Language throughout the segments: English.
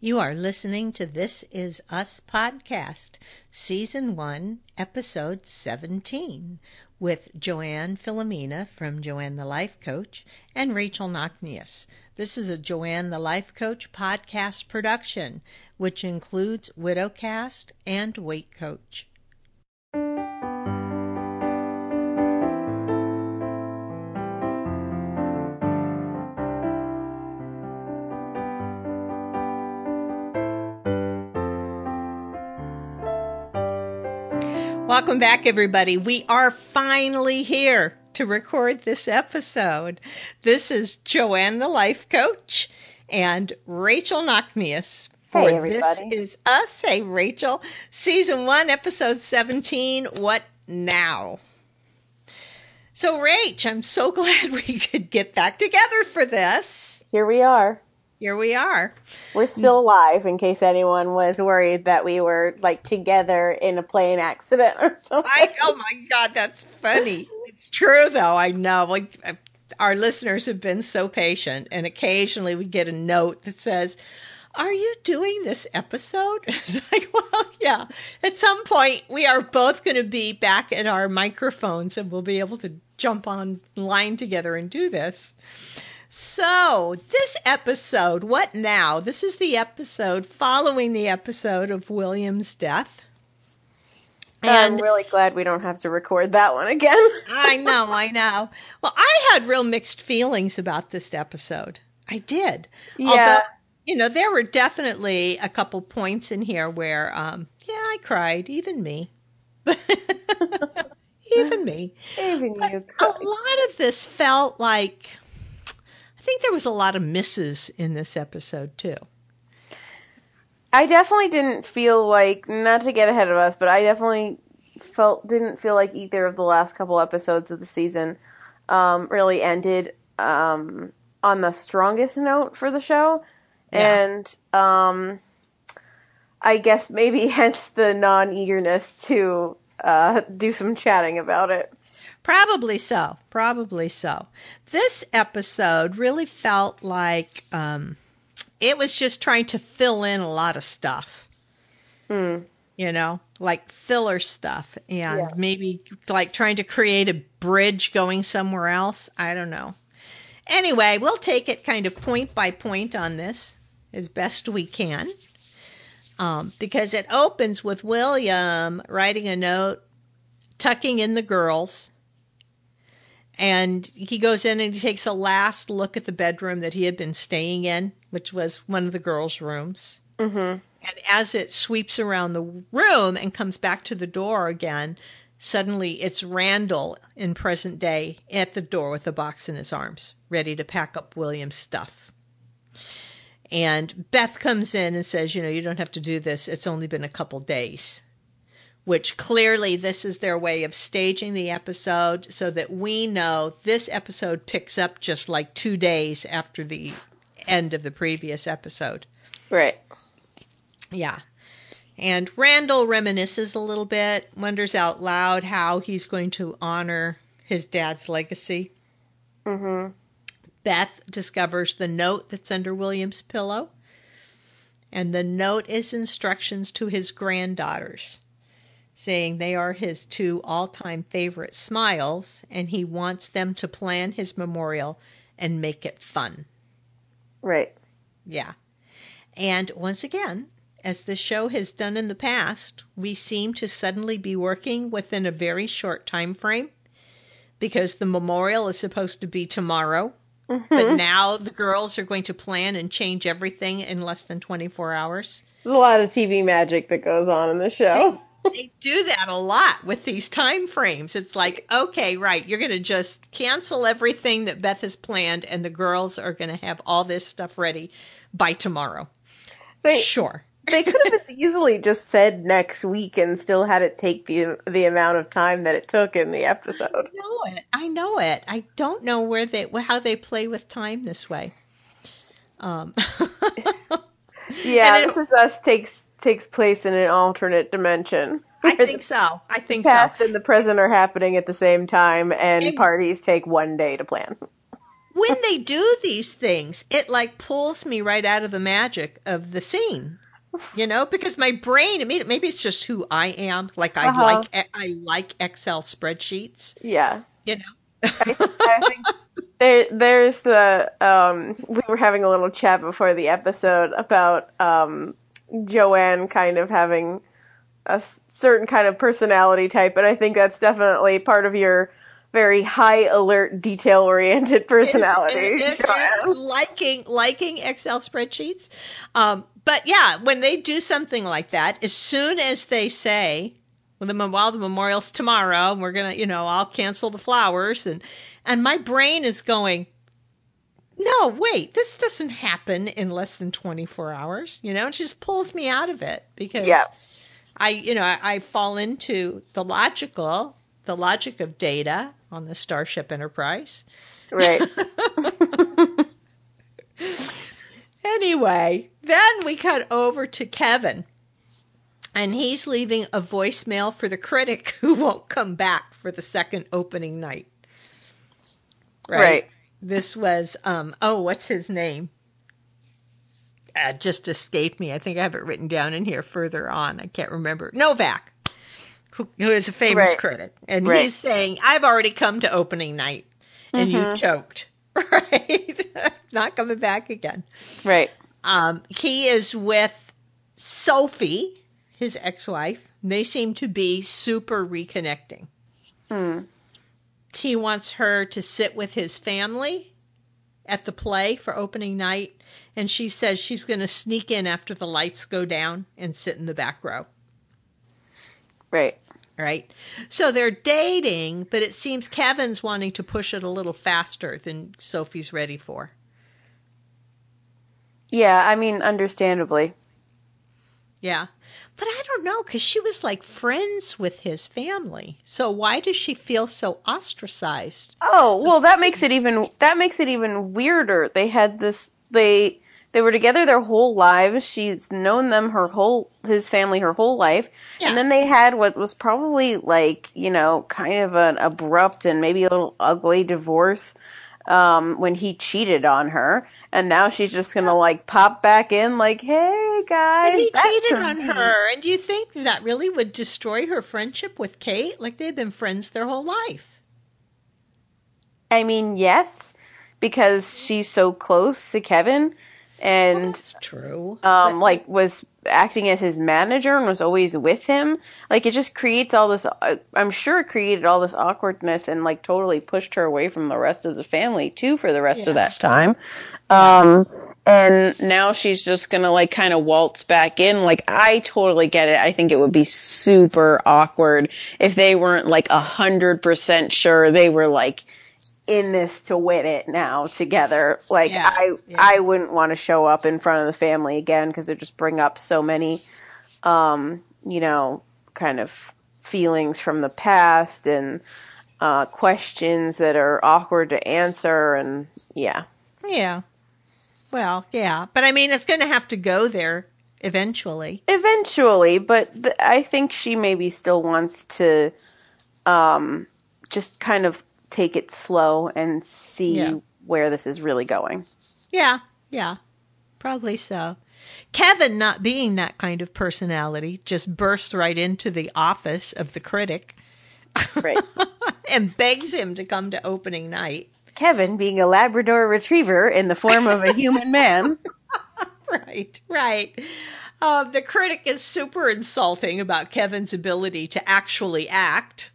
You are listening to This Is Us podcast, Season 1, Episode 17, with Joanne Philomena from Joanne the Life Coach and Rachel Nachmius. This is a Joanne the Life Coach podcast production, which includes Widowcast and Weight Coach. Welcome back, everybody. We are finally here to record this episode. This is Joanne, the life coach, and Rachel Nachmius. Hey, everybody. This is us. Hey, Rachel. Season 1, Episode 17 What Now? So, Rach, I'm so glad we could get back together for this. Here we are here we are. We're still alive in case anyone was worried that we were like together in a plane accident or something. I, oh my god, that's funny. it's true though. I know. Like uh, our listeners have been so patient and occasionally we get a note that says, "Are you doing this episode?" It's like, "Well, yeah. At some point we are both going to be back at our microphones and we'll be able to jump online together and do this." So, this episode, What Now? This is the episode following the episode of William's death. And I'm really glad we don't have to record that one again. I know, I know. Well, I had real mixed feelings about this episode. I did. Yeah. Although, you know, there were definitely a couple points in here where, um, yeah, I cried, even me. even me. Even but you. Cried. A lot of this felt like think there was a lot of misses in this episode too. I definitely didn't feel like not to get ahead of us, but I definitely felt didn't feel like either of the last couple episodes of the season um, really ended um, on the strongest note for the show, yeah. and um, I guess maybe hence the non eagerness to uh, do some chatting about it. Probably so. Probably so. This episode really felt like um, it was just trying to fill in a lot of stuff. Hmm. You know, like filler stuff, and yeah. maybe like trying to create a bridge going somewhere else. I don't know. Anyway, we'll take it kind of point by point on this as best we can. Um, because it opens with William writing a note, tucking in the girls, and he goes in and he takes a last look at the bedroom that he had been staying in, which was one of the girls' rooms. Mm-hmm. And as it sweeps around the room and comes back to the door again, suddenly it's Randall in present day at the door with a box in his arms, ready to pack up William's stuff. And Beth comes in and says, You know, you don't have to do this. It's only been a couple days which clearly this is their way of staging the episode so that we know this episode picks up just like two days after the end of the previous episode. Right. Yeah. And Randall reminisces a little bit, wonders out loud how he's going to honor his dad's legacy. Mm-hmm. Beth discovers the note that's under William's pillow. And the note is instructions to his granddaughters saying they are his two all time favorite smiles, and he wants them to plan his memorial and make it fun. Right. Yeah. And once again, as the show has done in the past, we seem to suddenly be working within a very short time frame because the memorial is supposed to be tomorrow. Mm-hmm. But now the girls are going to plan and change everything in less than 24 hours. There's a lot of TV magic that goes on in the show they do that a lot with these time frames. It's like, okay, right, you're going to just cancel everything that Beth has planned, and the girls are going to have all this stuff ready by tomorrow. They, sure. they could have easily just said next week and still had it take the the amount of time that it took in the episode. I know it. I know it. I don't know where they how they play with time this way. Um. yeah, this is us takes takes place in an alternate dimension. I think so. I think the past so. and the present are happening at the same time, and, and parties take one day to plan. when they do these things, it like pulls me right out of the magic of the scene. You know, because my brain, maybe it's just who I am. Like I uh-huh. like I like Excel spreadsheets. Yeah. You know. I, I think there, there's the um, we were having a little chat before the episode about um, Joanne kind of having a certain kind of personality type, and I think that's definitely part of your very high alert, detail oriented personality. It, it, it, liking liking Excel spreadsheets, um, but yeah, when they do something like that, as soon as they say, "Well, the while the memorial's tomorrow, and we're gonna, you know, I'll cancel the flowers," and and my brain is going, no, wait, this doesn't happen in less than 24 hours. You know, it just pulls me out of it because yeah. I, you know, I, I fall into the logical, the logic of data on the Starship Enterprise. Right. anyway, then we cut over to Kevin. And he's leaving a voicemail for the critic who won't come back for the second opening night. Right. right. This was um oh, what's his name? Uh, just escaped me. I think I have it written down in here further on. I can't remember. Novak, who, who is a famous right. critic, and right. he's saying, "I've already come to opening night, and mm-hmm. you choked." Right, not coming back again. Right. Um, he is with Sophie, his ex-wife. They seem to be super reconnecting. Hmm he wants her to sit with his family at the play for opening night, and she says she's going to sneak in after the lights go down and sit in the back row. Right. Right. So they're dating, but it seems Kevin's wanting to push it a little faster than Sophie's ready for. Yeah, I mean, understandably. Yeah. But I don't know because she was like friends with his family. So why does she feel so ostracized? Oh well, that makes it even that makes it even weirder. They had this they they were together their whole lives. She's known them her whole his family her whole life, yeah. and then they had what was probably like you know kind of an abrupt and maybe a little ugly divorce um, when he cheated on her, and now she's just gonna like pop back in, like, "Hey guys, he cheated on her." And do you think that really would destroy her friendship with Kate? Like they've been friends their whole life. I mean, yes, because she's so close to Kevin, and well, true. Um, but- like was acting as his manager and was always with him. Like it just creates all this. Uh, I'm sure it created all this awkwardness and like totally pushed her away from the rest of the family too for the rest of that time. Um, and now she's just gonna like kind of waltz back in. Like I totally get it. I think it would be super awkward if they weren't like a hundred percent sure they were like in this to win it now together. Like yeah, I yeah. I wouldn't want to show up in front of the family again because they just bring up so many um, you know, kind of feelings from the past and uh, questions that are awkward to answer and yeah. Yeah. Well, yeah, but I mean it's going to have to go there eventually. Eventually, but th- I think she maybe still wants to um just kind of take it slow and see yeah. where this is really going. Yeah, yeah, probably so. Kevin, not being that kind of personality, just bursts right into the office of the critic. Right. and begs him to come to opening night. Kevin, being a Labrador retriever in the form of a human man. right, right. Uh, the critic is super insulting about Kevin's ability to actually act.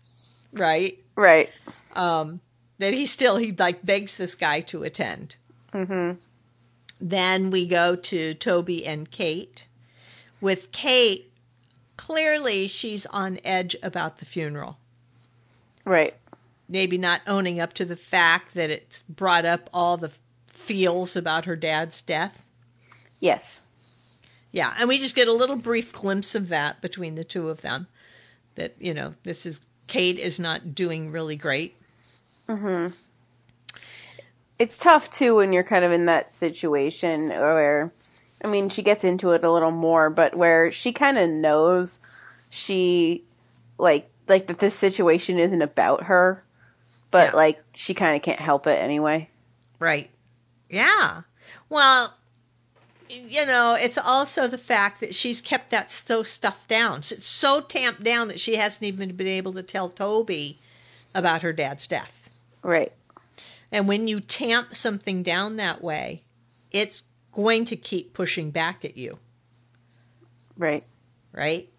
Right. Right um, that he still he like begs this guy to attend. Mm-hmm. Then we go to Toby and Kate. With Kate, clearly she's on edge about the funeral. Right. Maybe not owning up to the fact that it's brought up all the feels about her dad's death. Yes. Yeah, and we just get a little brief glimpse of that between the two of them. That, you know, this is Kate is not doing really great. hmm It's tough too when you're kind of in that situation where, I mean, she gets into it a little more, but where she kind of knows she, like, like that this situation isn't about her, but yeah. like she kind of can't help it anyway. Right. Yeah. Well, you know, it's also the fact that she's kept that so stuff down. It's so tamped down that she hasn't even been able to tell Toby about her dad's death. Right. And when you tamp something down that way, it's going to keep pushing back at you. Right. Right?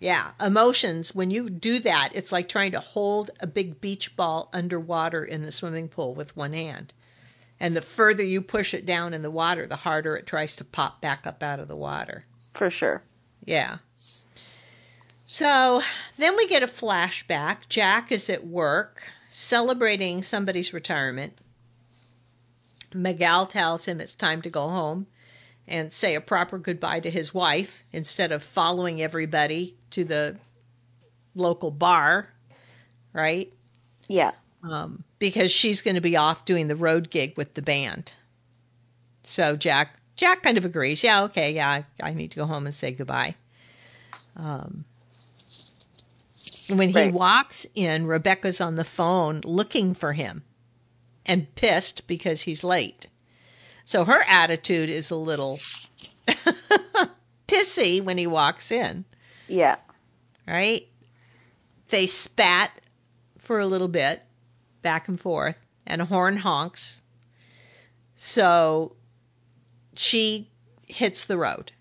Yeah. Emotions, when you do that, it's like trying to hold a big beach ball underwater in the swimming pool with one hand. And the further you push it down in the water, the harder it tries to pop back up out of the water. For sure. Yeah. So then we get a flashback. Jack is at work celebrating somebody's retirement. Miguel tells him it's time to go home and say a proper goodbye to his wife instead of following everybody to the local bar, right? Yeah. Um, because she's going to be off doing the road gig with the band. So Jack Jack kind of agrees. Yeah, okay, yeah, I, I need to go home and say goodbye. Um, when he Right. walks in, Rebecca's on the phone looking for him and pissed because he's late. So her attitude is a little pissy when he walks in, Yeah. right? They spat for a little bit, back and forth, and a horn honks. So she hits the road,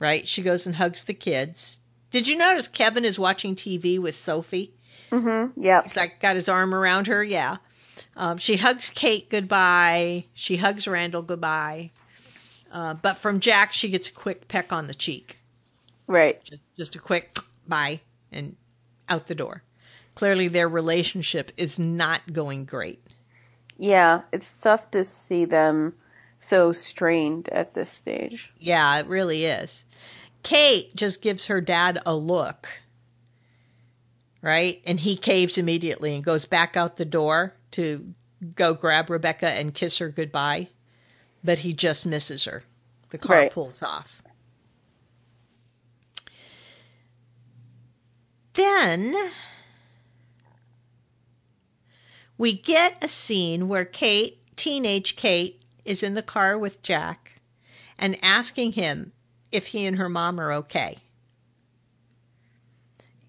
right? She goes and hugs the kids. Did you notice Kevin is watching TV with Sophie? Mm-hmm. Yep. He's like got his arm around her. Yeah. Um, she hugs Kate goodbye. She hugs Randall goodbye. Uh, but from Jack, she gets a quick peck on the cheek. Right. Just, just a quick bye and out the door. Clearly, their relationship is not going great. Yeah. It's tough to see them so strained at this stage. Yeah, it really is. Kate just gives her dad a look, right? And he caves immediately and goes back out the door to go grab Rebecca and kiss her goodbye. But he just misses her. The car Right. pulls off. Then we get a scene where Kate, teenage Kate, is in the car with Jack and asking him if he and her mom are okay.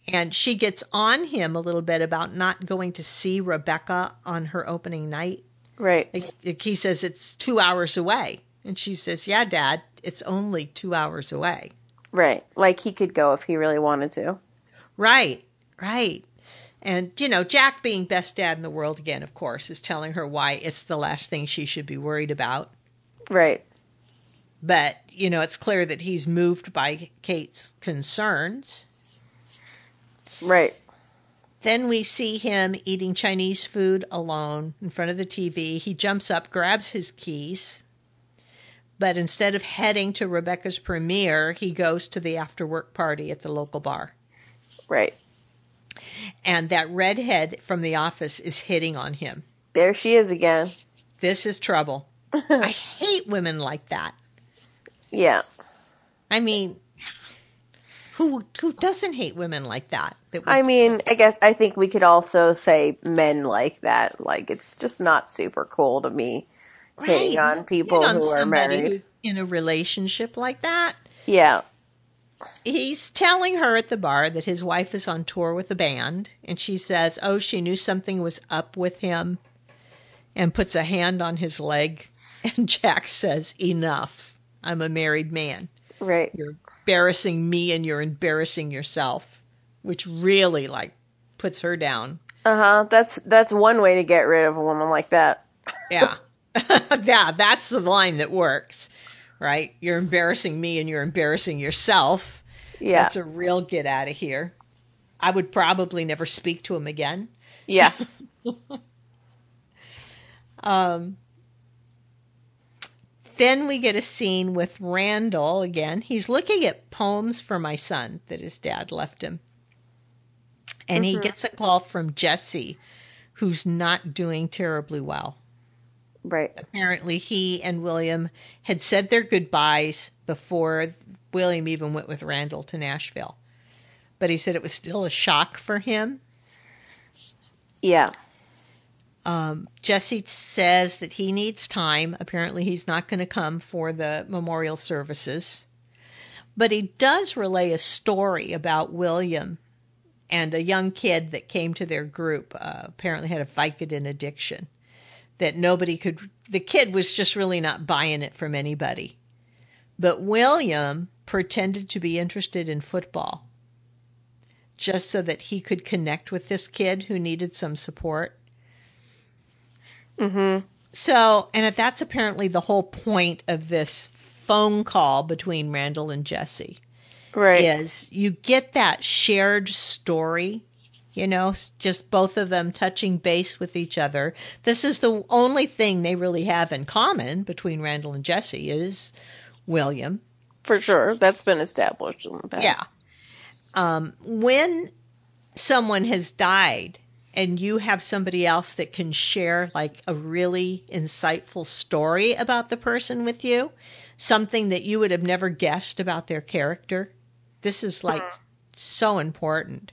And she gets on him a little bit about not going to see Rebecca on her opening night. Right. Like, like he says it's two hours away. And she says, Yeah, Dad, it's only two hours away. Right. Like he could go if he really wanted to. Right, right. And, you know, Jack, being best dad in the world again, of course, is telling her why it's the last thing she should be worried about. Right. But, you know, it's clear that he's moved by Kate's concerns. Right. Then we see him eating Chinese food alone in front of the TV. He jumps up, grabs his keys, but instead of heading to Rebecca's premiere, he goes to the after work party at the local bar. Right. And that redhead from the office is hitting on him. There she is again. This is trouble. I hate women like that. Yeah. I mean, who who doesn't hate women like that? that I mean, I guess I think we could also say men like that. Like it's just not super cool to me hitting Right. on people who are married. in a relationship like that. Yeah. He's telling her at the bar that his wife is on tour with a band, and she says, "Oh, she knew something was up with him," and puts a hand on his leg. And Jack says, "Enough. I'm a married man. Right. You're embarrassing me, and you're embarrassing yourself," which really like puts her down. Uh huh. That's that's one way to get rid of a woman like that. Yeah, yeah, that's the line that works, right? You're embarrassing me, and you're embarrassing yourself. Yeah. That's a real get out of here. I would probably never speak to him again. Yeah. Um, then we get a scene with Randall again. He's looking at poems for my son that his dad left him. And he Mhm. gets a call from Jesse, who's not doing terribly well. right. Apparently, he and William had said their goodbyes before William even went with Randall to Nashville. But he said it was still a shock for him. Yeah. Um, Jesse says that he needs time. Apparently, he's not going to come for the memorial services. But he does relay a story about William and a young kid that came to their group. Uh, apparently, had a Vicodin addiction that nobody could. The kid was just really not buying it from anybody. But William pretended to be interested in football just so that he could connect with this kid who needed some support. Mm-hmm. So, and that's apparently the whole point of this phone call between Randall and Jesse. Right. Is you get that shared story, you know, just both of them touching base with each other. This is the only thing they really have in common between Randall and Jesse is William. For sure. That's been established in the past. Yeah. Um, when someone has died and you have somebody else that can share like a really insightful story about the person with you, something that you would have never guessed about their character, this is like mm-hmm. so important.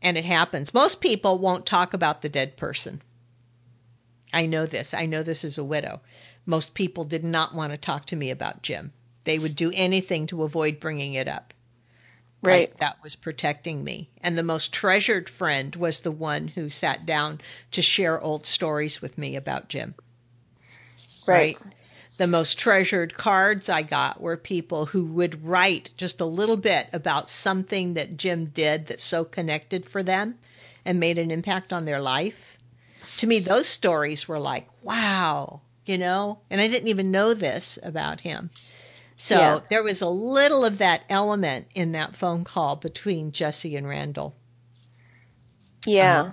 And it happens. Most people won't talk about the dead person. I know this. I know this is a widow. Most people did not want to talk to me about Jim. They would do anything to avoid bringing it up. Right. Like that was protecting me. And the most treasured friend was the one who sat down to share old stories with me about Jim. Right. The most treasured cards I got were people who would write just a little bit about something that Jim did that so connected for them and made an impact on their life. To me, those stories were like, wow, you know, and I didn't even know this about him. So Yeah. there was a little of that element in that phone call between Jesse and Randall. Yeah. Uh-huh.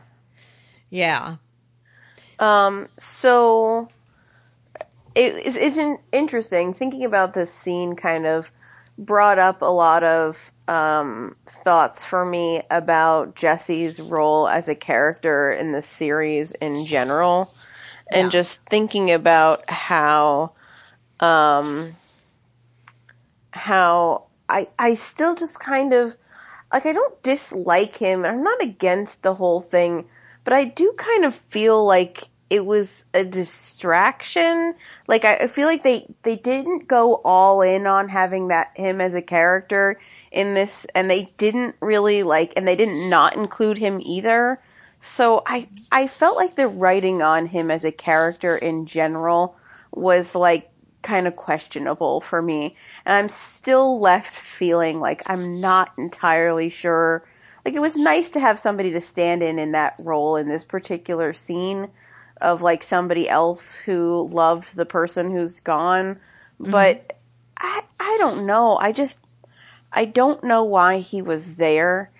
Yeah. Um, so it is isn't interesting thinking about this scene kind of brought up a lot of um, thoughts for me about Jesse's role as a character in the series in general and Yeah. just thinking about how um how I I still just kind of like I don't dislike him. I'm not against the whole thing, but I do kind of feel like it was a distraction. Like I, I feel like they they didn't go all in on having that him as a character in this, and they didn't really like, and they didn't not include him either. So I I felt like the writing on him as a character in general was like kind of questionable for me. And I'm still left feeling like I'm not entirely sure. Like it was nice to have somebody to stand in in that role in this particular scene of like somebody else who loved the person who's gone. But I I don't know. I just I don't know why he was there.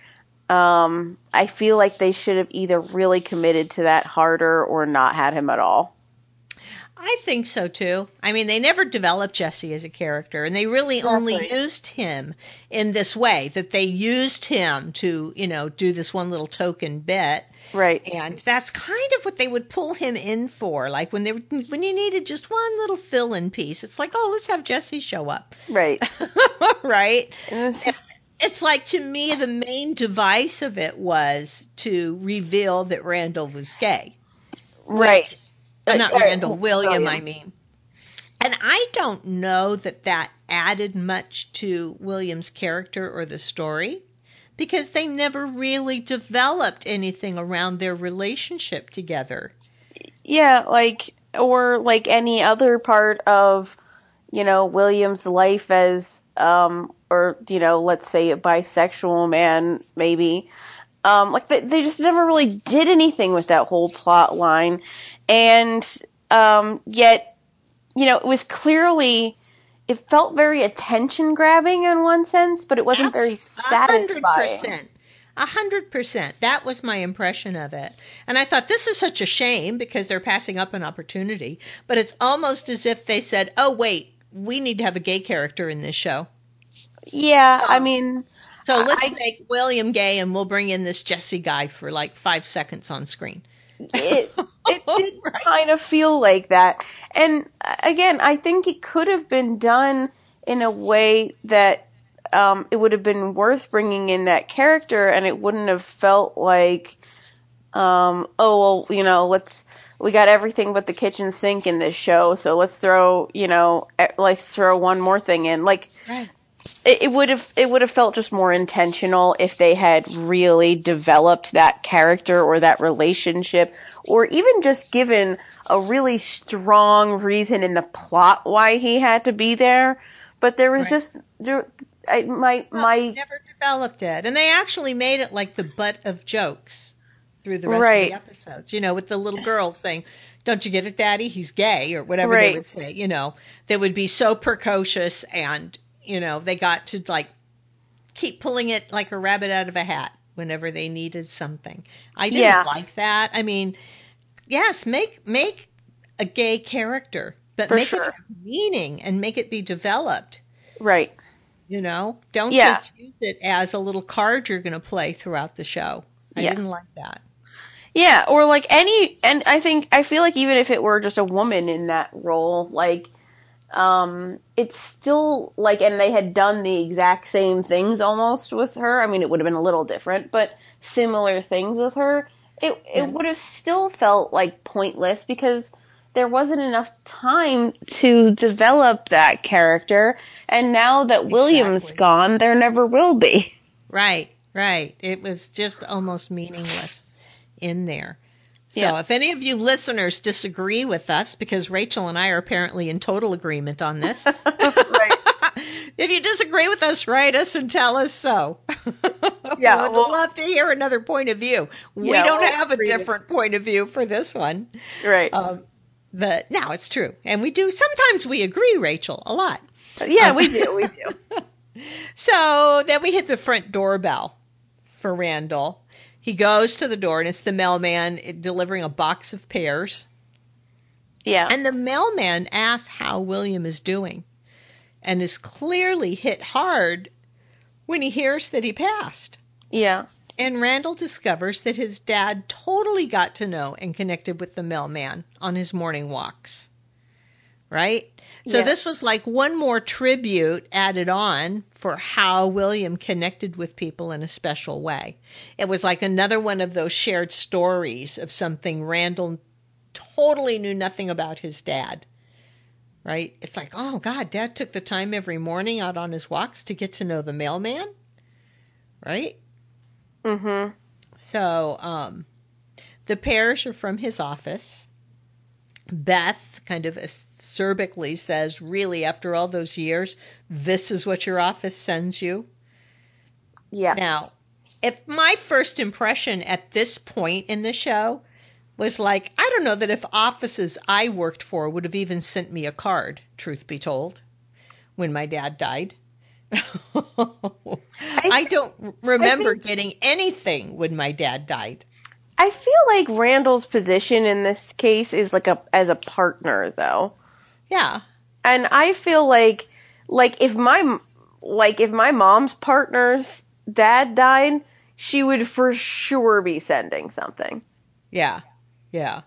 Um, I feel like they should have either really committed to that harder or not had him at all. I think so too. I mean, they never developed Jesse as a character, and they really only used him in this way that they used him to, you know, do this one little token bit. Right. And that's kind of what they would pull him in for. Like when they when you needed just one little fill in piece, it's like, oh, let's have Jesse show up. Right. right? It's like to me, the main device of it was to reveal that Randall was gay. right. Not Uh, Randall, uh, William, William. I mean. And I don't know that that added much to William's character or the story because they never really developed anything around their relationship together. Yeah, like or like any other part of you know William's life as um or you know let's say a bisexual man maybe um like they, they just never really did anything with that whole plot line and um yet you know it was clearly it felt very attention grabbing in one sense but it wasn't very satisfying. A hundred percent. That was my impression of it. And I thought this is such a shame because they're passing up an opportunity. But it's almost as if they said, oh, wait, we need to have a gay character in this show. yeah i mean So let's I- make William gay and we'll bring in this Jesse guy for like five seconds on screen. It it did Right. kind of feel like that. And uh, again, I think it could have been done in a way that um, it would have been worth bringing in that character, and it wouldn't have felt like um, oh well, you know, let's we got everything but the kitchen sink in this show, so let's throw, you know, let's throw one more thing in. Like right. It would have it would have felt just more intentional if they had really developed that character or that relationship or even just given a really strong reason in the plot why he had to be there. But there was right. just there, I, my well, my never developed it, and they actually made it like the butt of jokes through the rest right. of the episodes. You know, with the little girl saying, "Don't you get it, Daddy? He's gay," or whatever right. they would say. You know, they would be so precocious, and you know, they got to like keep pulling it like a rabbit out of a hat whenever they needed something. I didn't yeah. like that. I mean, yes, make make a gay character, but For make sure. it have meaning and make it be developed. Right. You know, don't yeah. just use it as a little card you're going to play throughout the show. I yeah. didn't like that. Yeah, or like any, and I think I feel like even if it were just a woman in that role, like, um, it's still like, and they had done the exact same things almost with her. I mean, it would have been a little different, but similar things with her. It it would have still felt like pointless because there wasn't enough time to develop that character. And now that exactly. William's gone, there never will be. Right, right. It was just almost meaningless in there. So yeah. if any of you listeners disagree with us, because Rachel and I are apparently in total agreement on this, right. if you disagree with us, write us and tell us so. Yeah, We'd well, love to hear another point of view. We Yeah, don't we'll have a different point of view for this one. right. Um, but now it's true, and we do. Sometimes we agree, Rachel, a lot. yeah, um, we do. We do. So then we hit the front doorbell for Randall. He goes to the door, and it's the mailman delivering a box of pears. Yeah. And the mailman asks how William is doing and is clearly hit hard when he hears that he passed. yeah. And Randall discovers that his dad totally got to know and connected with the mailman on his morning walks. Right? So Yeah. this was like one more tribute added on for how William connected with people in a special way. It was like another one of those shared stories of something Randall totally knew nothing about his dad. Right? It's like, oh God, dad took the time every morning out on his walks to get to know the mailman. Right? Mm Mhm. So, um, the pears are from his office. Beth kind of acerbically says, Really, after all those years, this is what your office sends you? Yeah. Now, if my first impression at this point in the show was like, I don't know that if offices I worked for would have even sent me a card, truth be told, when my dad died. I, don't remember think- getting anything when my dad died. I feel like Randall's position in this case is like a as a partner though. Yeah. And I feel like like if my like if my mom's partner's dad died, she would for sure be sending something. Yeah. Yeah.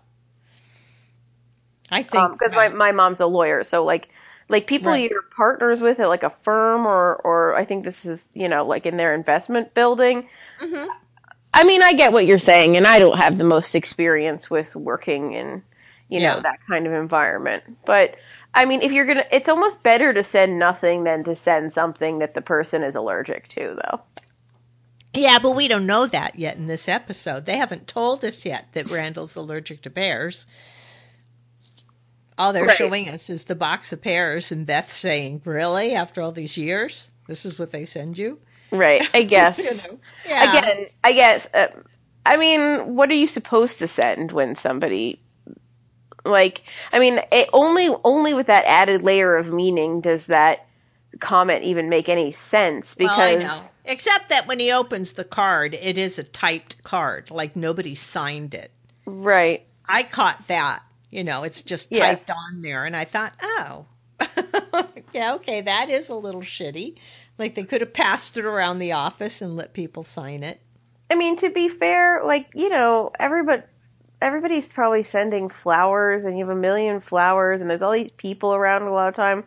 I think because my my mom's a lawyer, so like like people Right. you're partners with at like a firm or or I think this is you know like in their investment building. Mhm. I mean, I get what you're saying, and I don't have the most experience with working in you know Yeah. that kind of environment, but. I mean, if you're gonna, it's almost better to send nothing than to send something that the person is allergic to, though. Yeah, but we don't know that yet in this episode. They haven't told us yet that Randall's allergic to bears. All they're Right. showing us is the box of pears and Beth saying, Really? After all these years? This is what they send you? Right, I guess. You know? Yeah. Again, I guess. Uh, I mean, what are you supposed to send when somebody like? I mean, it only only with that added layer of meaning does that comment even make any sense because well. Except that when he opens the card, it is a typed card. Like nobody signed it. right, I caught that. You know, it's just Yes. typed on there. And I thought, oh, yeah, okay, that is a little shitty. Like they could have passed it around the office and let people sign it. I mean, to be fair, like you know, everybody everybody's probably sending flowers, and you have a million flowers, and there's all these people around a lot of time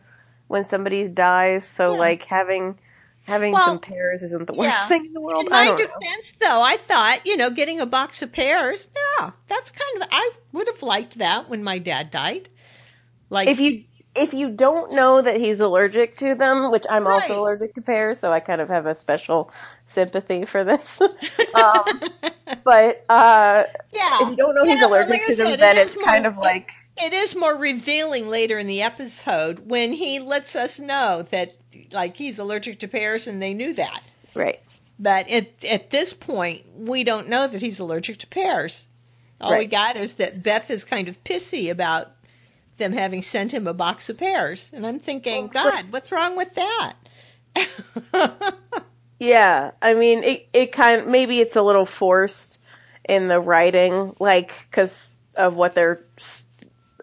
when somebody dies. So Yeah. like having having Well, some pears isn't the worst yeah. thing in the world. In I my don't know. defense, though, I thought, you know, getting a box of pears, yeah, that's kind of, I would have liked that when my dad died. Like, If you if you don't know that he's allergic to them, which I'm Right. also allergic to pears, so I kind of have a special sympathy for this. um, but uh, yeah. if you don't know he's Yeah, allergic like to them, said, then it it's is kind of like It is more revealing later in the episode when he lets us know that, like, he's allergic to pears and they knew that. right. But at, at this point, we don't know that he's allergic to pears. All we got is that Beth is kind of pissy about them having sent him a box of pears. And I'm thinking, Well, God, what's wrong with that? Yeah, I mean, it it kind of, maybe it's a little forced in the writing, like because of what they're.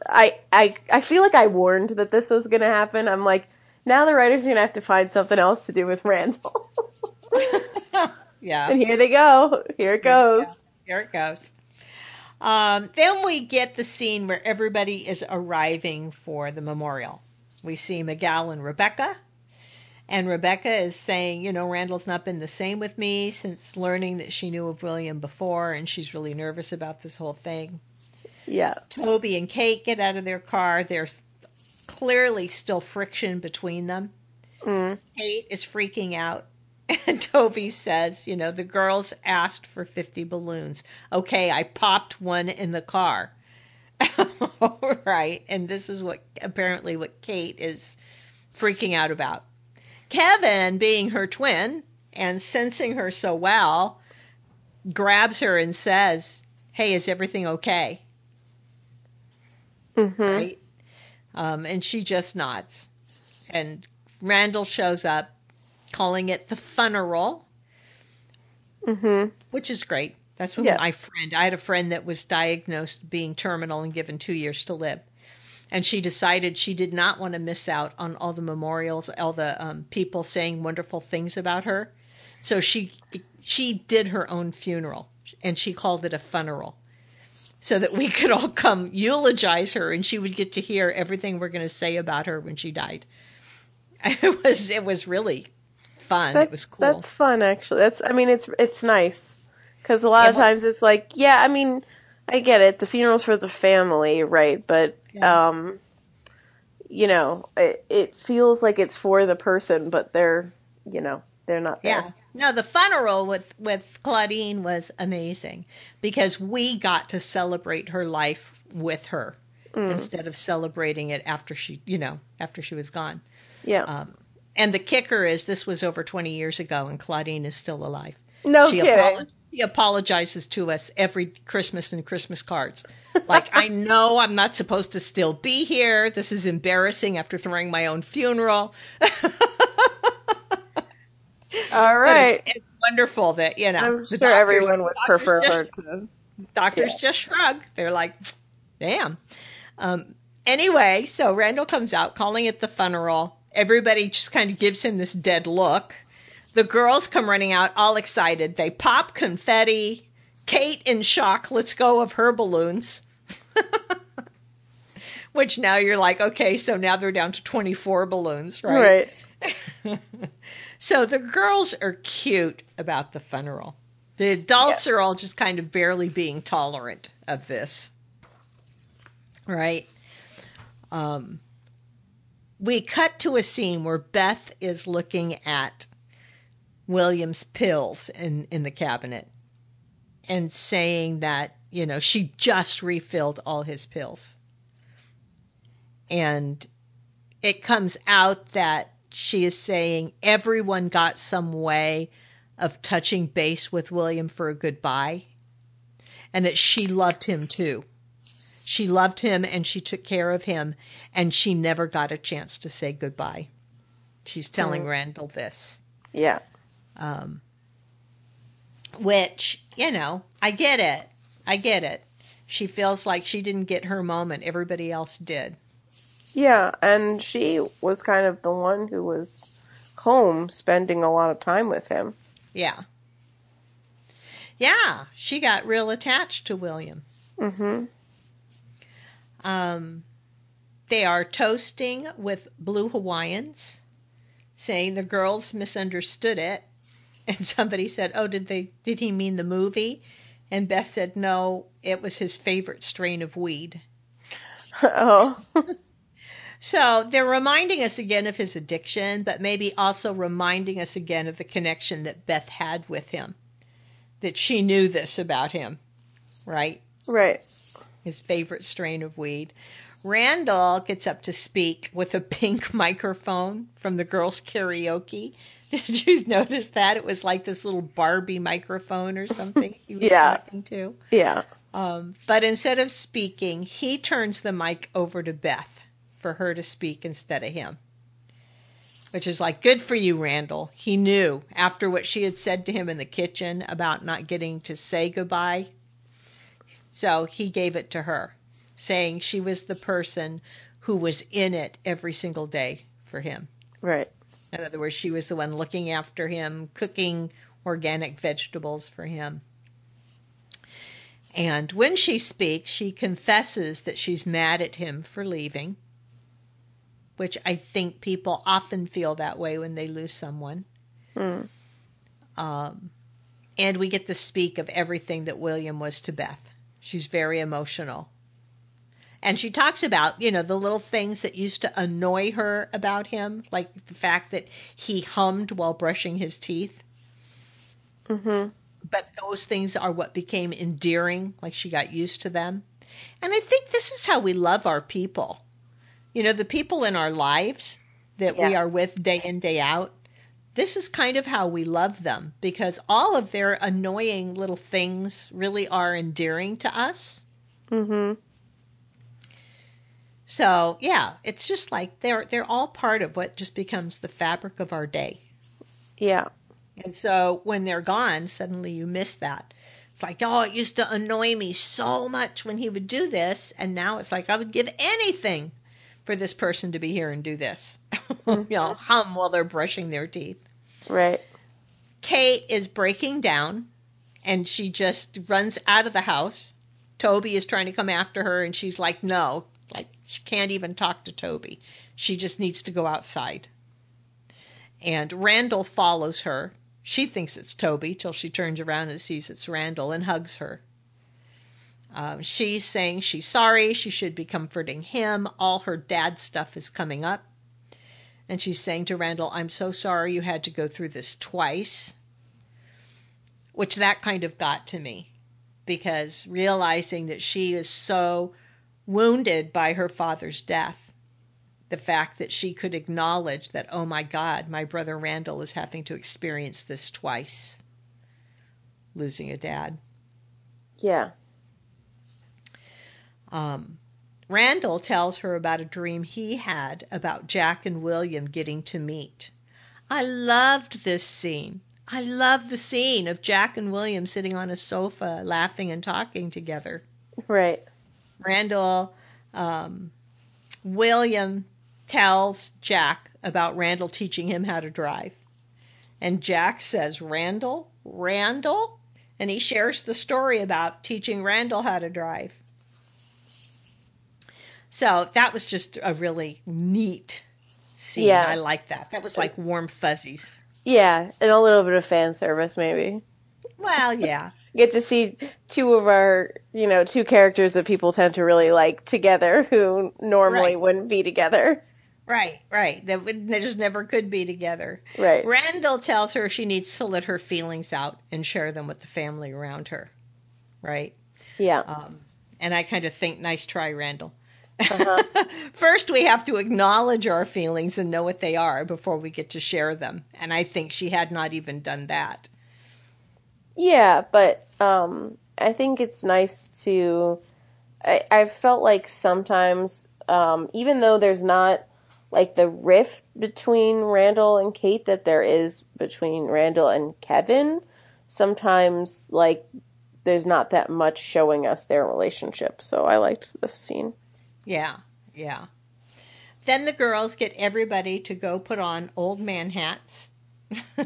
I I I feel like I warned that this was going to happen. I'm like, now the writers are going to have to find something else to do with Randall, yeah. and here they go. Here it goes. Here it goes. Um, then we get the scene where everybody is arriving for the memorial. We see Miguel and Rebecca. And Rebecca is saying, you know, Randall's not been the same with me since learning that she knew of William before, and she's really nervous about this whole thing. Yeah, Toby and Kate get out of their car. There's clearly still friction between them. mm. Kate is freaking out. And Toby says, you know, the girls asked for 50 balloons. Okay, I popped one in the car. right. And this is what apparently what Kate is freaking out about. Kevin, being her twin and sensing her so well, grabs her and says, Hey, is everything okay? hmm right? Um, and she just nods. And Randall shows up, calling it the funeral, hmm which is great. That's what Yeah. my friend. I had a friend that was diagnosed being terminal and given two years to live, and she decided she did not want to miss out on all the memorials, all the um, people saying wonderful things about her. So she she did her own funeral, and she called it a funeral. So that we could all come eulogize her, and she would get to hear everything we're going to say about her when she died. It was it was really fun. That, it was cool. That's fun, actually. That's I mean, it's it's nice because a lot Yeah, of times it's like, yeah, I mean, I get it. The funeral's for the family, right? But Yeah. um, you know, it it feels like it's for the person, but they're you know they're not there. Yeah. No, the funeral with with Claudine was amazing because we got to celebrate her life with her Mm. instead of celebrating it after she, you know, after she was gone. Yeah. Um, and the kicker is this was over 20 years ago and Claudine is still alive. no she, kidding. apolo- she apologizes to us every Christmas and Christmas cards. Like, I know I'm not supposed to still be here. This is embarrassing after throwing my own funeral. All right. It's, it's wonderful that, you know. I'm sure doctors- everyone would prefer just- her to. Doctors Yeah. just shrug. They're like, damn. Um, anyway, so Randall comes out calling it the funeral. Everybody just kind of gives him this dead look. The girls come running out all excited. They pop confetti. Kate in shock lets go of her balloons. Which now you're like, okay, so now they're down to 24 balloons, right? Right. so the girls are cute about the funeral. The adults are all just kind of barely being tolerant of this. Right? Um, we cut to a scene where Beth is looking at William's pills in, in the cabinet and saying that, you know, she just refilled all his pills. And it comes out that she is saying everyone got some way of touching base with William for a goodbye and that she loved him too. She loved him and she took care of him and she never got a chance to say goodbye. She's telling Hmm. Randall this. Yeah. Um, which, you know, I get it. I get it. She feels like she didn't get her moment. Everybody else did. Yeah, and she was kind of the one who was home spending a lot of time with him. Yeah. Yeah, she got real attached to William. Mhm. Um, they are toasting with blue Hawaiians, saying the girls misunderstood it. And somebody said, "Oh, did they did he mean the movie?" And Beth said, "No, it was his favorite strain of weed." Oh. So they're reminding us again of his addiction, but maybe also reminding us again of the connection that Beth had with him. That she knew this about him, right? right. His favorite strain of weed. Randall gets up to speak with a pink microphone from the girls' karaoke. Did you notice that? It was like this little Barbie microphone or something he was Yeah. talking to. Yeah. Um, but instead of speaking, he turns the mic over to Beth for her to speak instead of him. Which is like, good for you, Randall. He knew after what she had said to him in the kitchen about not getting to say goodbye. So he gave it to her, saying she was the person who was in it every single day for him. Right. In other words, she was the one looking after him, cooking organic vegetables for him. And when she speaks, she confesses that she's mad at him for leaving, which I think people often feel that way when they lose someone. Hmm. Um, and we get to speak of everything that William was to Beth. She's very emotional. And she talks about, you know, the little things that used to annoy her about him, like the fact that he hummed while brushing his teeth. Mm-hmm. But those things are what became endearing, like she got used to them. And I think this is how we love our people. You know, the people in our lives that we are with day in, day out. This is kind of how we love them because all of their annoying little things really are endearing to us. Mm-hmm. So yeah, it's just like they're they're all part of what just becomes the fabric of our day. Yeah. And so when they're gone, suddenly you miss that. It's like, oh, it used to annoy me so much when he would do this, and now it's like I would give anything for this person to be here and do this. you know, hum while they're brushing their teeth. Right. Kate is breaking down and she just runs out of the house. Toby is trying to come after her and she's like, no, like she can't even talk to Toby. She just needs to go outside. And Randall follows her. She thinks it's Toby till she turns around and sees it's Randall and hugs her. Um, she's saying she's sorry. She should be comforting him. All her dad stuff is coming up. And she's saying to Randall, I'm so sorry you had to go through this twice. Which that kind of got to me because realizing that she is so wounded by her father's death, the fact that she could acknowledge that, oh my God, my brother Randall is having to experience this twice losing a dad. Yeah. Um, Randall tells her about a dream he had about Jack and William getting to meet. I loved this scene. I love the scene of Jack and William sitting on a sofa laughing and talking together. Right. Randall, um, William tells Jack about Randall teaching him how to drive. And Jack says, Randall? Randall? And he shares the story about teaching Randall how to drive. So that was just a really neat scene. Yeah. I like that. That was like warm fuzzies. Yeah, and a little bit of fan service maybe. Well, yeah. Get to see two of our, you know, two characters that people tend to really like together who normally Right. wouldn't be together. Right, right. That would, they just never could be together. Right. Randall tells her she needs to let her feelings out and share them with the family around her. Right? Yeah. Um, and I kind of think, nice try, Randall. Uh-huh. First, we have to acknowledge our feelings and know what they are before we get to share them. And I think she had not even done that. Yeah, but um, I think it's nice to. I, I felt like sometimes, um, even though there's not like the rift between Randall and Kate that there is between Randall and Kevin, sometimes like there's not that much showing us their relationship. So I liked this scene. Yeah, yeah. Then the girls get everybody to go put on old man hats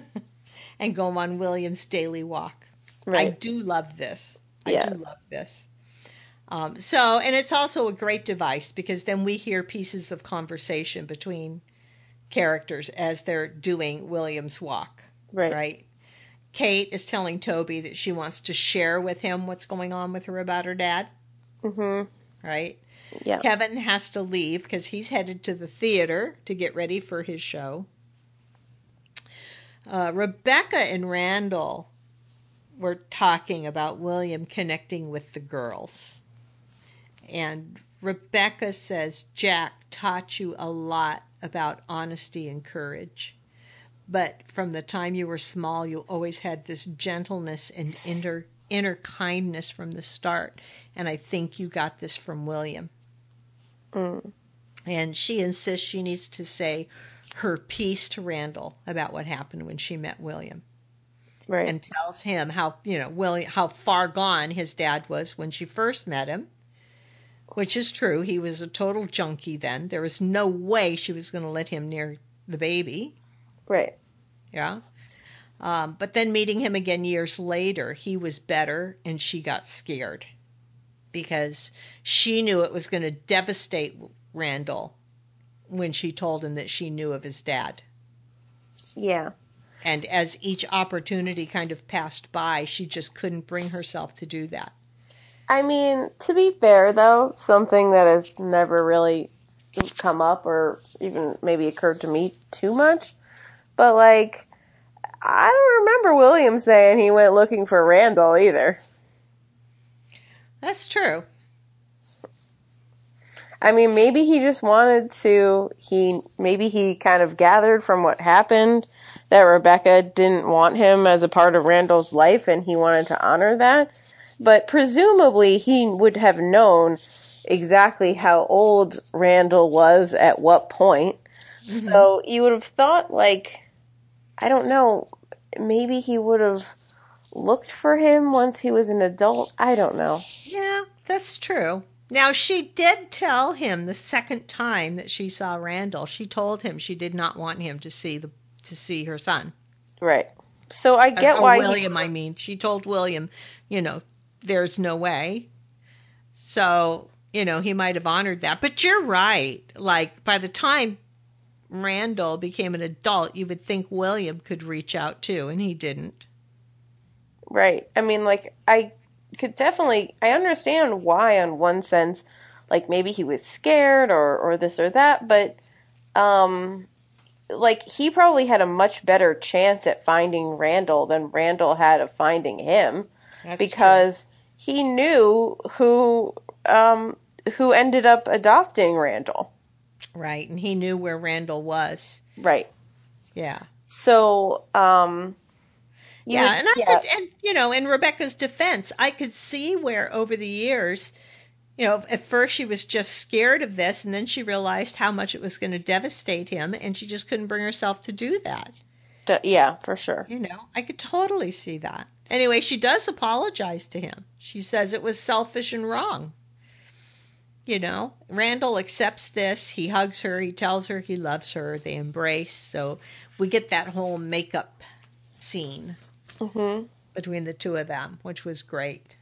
and go on William's daily walk. I do love this. I do love this. Um, so, and it's also a great device because then we hear pieces of conversation between characters as they're doing William's walk. Right. Right. Kate is telling Toby that she wants to share with him what's going on with her about her dad. Mhm. Right. Yeah. Kevin has to leave because he's headed to the theater to get ready for his show. Uh, Rebecca and Randall were talking about William connecting with the girls. And Rebecca says Jack taught you a lot about honesty and courage. But from the time you were small, you always had this gentleness and inner, inner kindness from the start. And I think you got this from William. Mm. And she insists she needs to say her piece to Randall about what happened when she met William Right. and tells him how you know William how far gone his dad was when she first met him, which is true. He was a total junkie then. There was no way she was going to let him near the baby. right. Yeah. Um, but then meeting him again years later, he was better, and she got scared because she knew it was going to devastate Randall when she told him that she knew of his dad. Yeah. And as each opportunity kind of passed by, she just couldn't bring herself to do that. I mean, to be fair though, something that has never really come up or even maybe occurred to me too much, but like I don't remember William saying he went looking for Randall either. That's true. I mean, maybe he just wanted to he maybe he kind of gathered from what happened that Rebecca didn't want him as a part of Randall's life and he wanted to honor that. But presumably he would have known exactly how old Randall was at what point. Mm-hmm. So you would have thought like I don't know, maybe he would have looked for him once he was an adult. I don't know. Yeah, that's true. Now, she did tell him the second time that she saw Randall, she told him she did not want him to see the to see her son. Right. So I uh, get Or why he- William, I mean. She told William, you know, there's no way. So, you know, he might have honored that. But you're right. Like, by the time Randall became an adult, you would think William could reach out too, and he didn't. Right. I mean, like, I could definitely, I understand why, on one sense, like maybe he was scared or or this or that, but, um, like he probably had a much better chance at finding Randall than Randall had of finding him That's because he knew who, um, who ended up adopting Randall. right, and he knew where Randall was. Right. Yeah. So, um, yeah, would- and I yeah. could, and you know, in Rebecca's defense, I could see where over the years, you know, at first she was just scared of this, and then she realized how much it was going to devastate him, and she just couldn't bring herself to do that. D- yeah, for sure. You know, I could totally see that. Anyway, she does apologize to him. She says it was selfish and wrong. You know, Randall accepts this. He hugs her. He tells her he loves her. They embrace. So we get that whole makeup scene hmm between the two of them, which was great.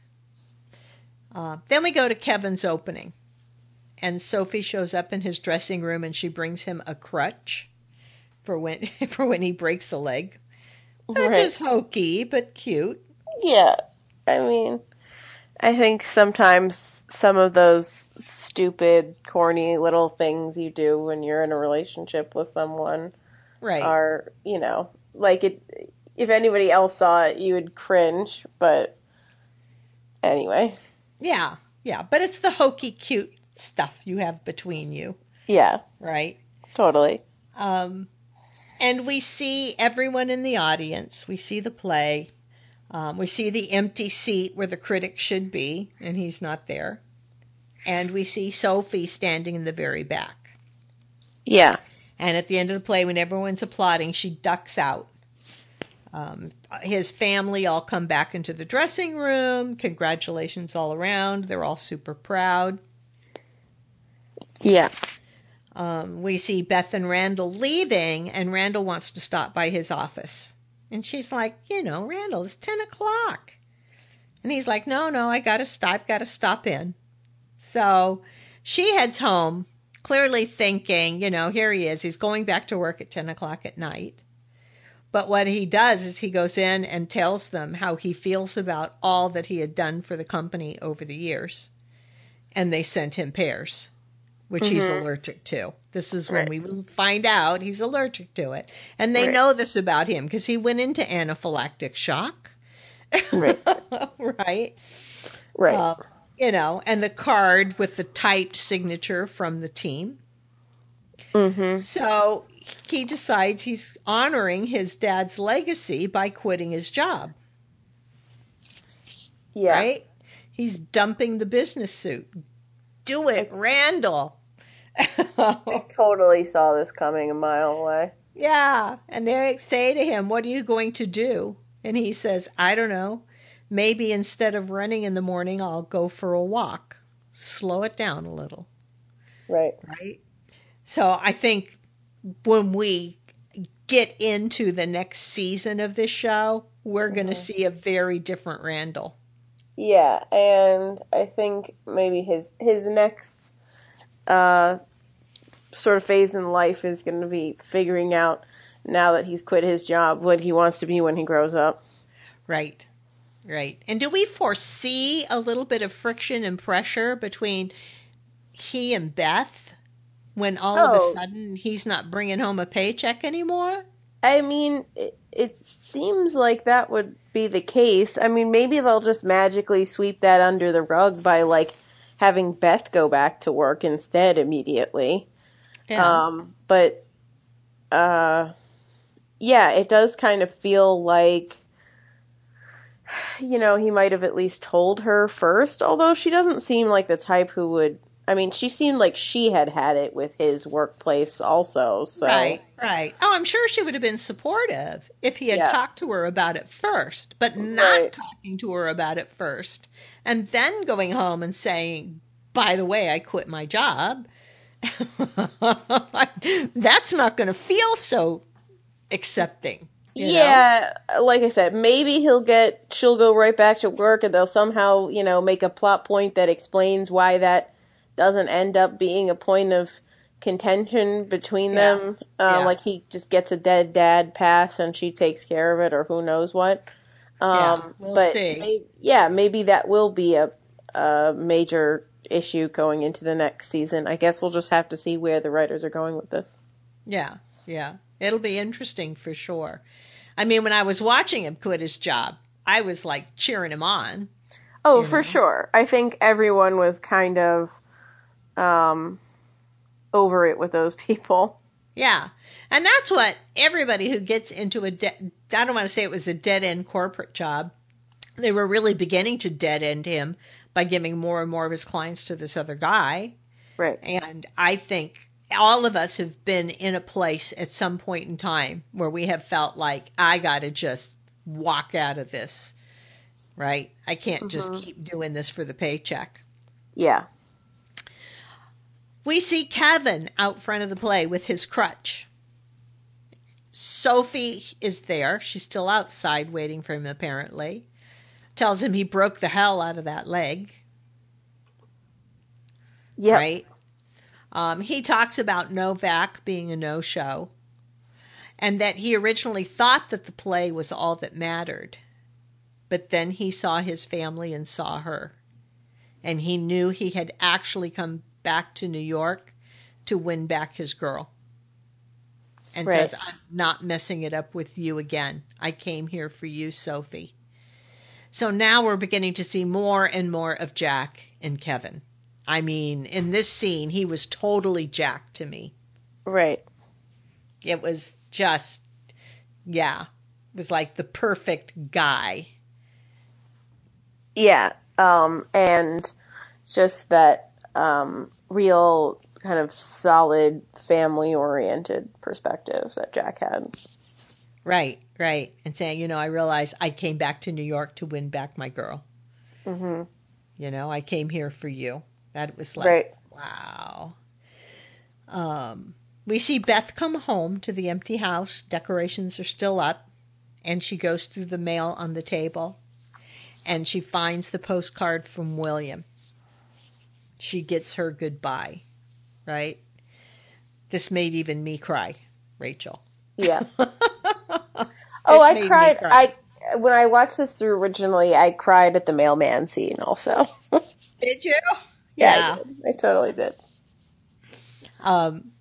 Uh, then we go to Kevin's opening, and Sophie shows up in his dressing room, and she brings him a crutch for when for when he breaks a leg. Which Right. is hokey but cute. Yeah. I mean, I think sometimes some of those stupid, corny little things you do when you're in a relationship with someone Right. are, you know, like it. If anybody else saw it, you would cringe. But anyway, yeah, yeah. But it's the hokey cute stuff you have between you, yeah, right? totally. Um, and we see everyone in the audience. We see the play. Um, we see the empty seat where the critic should be, and he's not there. And we see Sophie standing in the very back. Yeah, And at the end of the play, when everyone's applauding, she ducks out. Um, his family all come back into the dressing room. Congratulations all around. They're all super proud. yeah, um, we see Beth and Randall leaving, and Randall wants to stop by his office. And she's like, you know, Randall, it's 10 o'clock. And he's like, no, no, I got to stop, got to stop in. So she heads home, clearly thinking, you know, here he is. He's going back to work at 10 o'clock at night. But what he does is he goes in and tells them how he feels about all that he had done for the company over the years. And they sent him pears, which mm-hmm. he's allergic to. This is when right. we find out he's allergic to it. And they right. know this about him because he went into anaphylactic shock. Right. right. Right. Uh, you know, and the card with the typed signature from the team. Mm-hmm. So he decides he's honoring his dad's legacy by quitting his job. Yeah. Right? He's dumping the business suit. Do it, Randall. I totally saw this coming a mile away. Yeah. And they say to him, What are you going to do? And he says, I don't know. Maybe instead of running in the morning, I'll go for a walk. Slow it down a little. Right. Right. So I think when we get into the next season of this show, we're mm-hmm. going to see a very different Randall. Yeah, and I think maybe his his next uh, sort of phase in life is going to be figuring out now that he's quit his job what he wants to be when he grows up. Right. Right. And do we foresee a little bit of friction and pressure between he and Beth when all oh. of a oh. sudden he's not bringing home a paycheck anymore? I mean, it, it, seems like that would be the case. I mean, maybe they'll just magically sweep that under the rug by like having Beth go back to work instead immediately. Yeah. Um, but uh, yeah, it does kind of feel like you know, he might have at least told her first, although she doesn't seem like the type who would. I mean, she seemed like she had had it with his workplace also. So. Right, right. Oh, I'm sure she would have been supportive if he had yeah. talked to her about it first, but not right. talking to her about it first. And then going home and saying, by the way, I quit my job. That's not going to feel so accepting yeah, know? like I said, maybe he'll get she'll go right back to work and they'll somehow, you know, make a plot point that explains why that doesn't end up being a point of contention between yeah. them. Uh, yeah. Like he just gets a dead dad pass and she takes care of it, or who knows what. Um, yeah, we'll but maybe, yeah, maybe that will be a, a major issue going into the next season. I guess we'll just have to see where the writers are going with this. Yeah, yeah, it'll be interesting for sure. I mean, when I was watching him quit his job, I was like cheering him on. Oh, for know? sure. I think everyone was kind of um, over it with those people. Yeah. And that's what everybody who gets into a de- I don't want to say it was a dead end corporate job. They were really beginning to dead end him by giving more and more of his clients to this other guy. Right. And I think all of us have been in a place at some point in time where we have felt like I got to just walk out of this, right? I can't mm-hmm. just keep doing this for the paycheck. Yeah. We see Kevin out front of the play with his crutch. Sophie is there. She's still outside waiting for him, apparently. Tells him he broke the hell out of that leg. Yeah. Right? Um, he talks about Novak being a no show and that he originally thought that the play was all that mattered. But then he saw his family and saw her. And he knew he had actually come back to New York to win back his girl. And right. says, I'm not messing it up with you again. I came here for you, Sophie. So now we're beginning to see more and more of Jack and Kevin. I mean, in this scene, he was totally Jack to me. Right. It was just, yeah, it was like the perfect guy. Yeah. Um, and just that um, real kind of solid family oriented perspective that Jack had. Right, right. And saying, you know, I realized I came back to New York to win back my girl. Mm-hmm. You know, I came here for you. That was like, right. wow. Um, we see Beth come home to the empty house. Decorations are still up. And she goes through the mail on the table. And she finds the postcard from William. She gets her goodbye, right? this made even me cry, Rachel. Yeah. oh, I cried. I when I watched this through originally, I cried at the mailman scene. Also. did you? Yeah, yeah I, I, totally did. Um,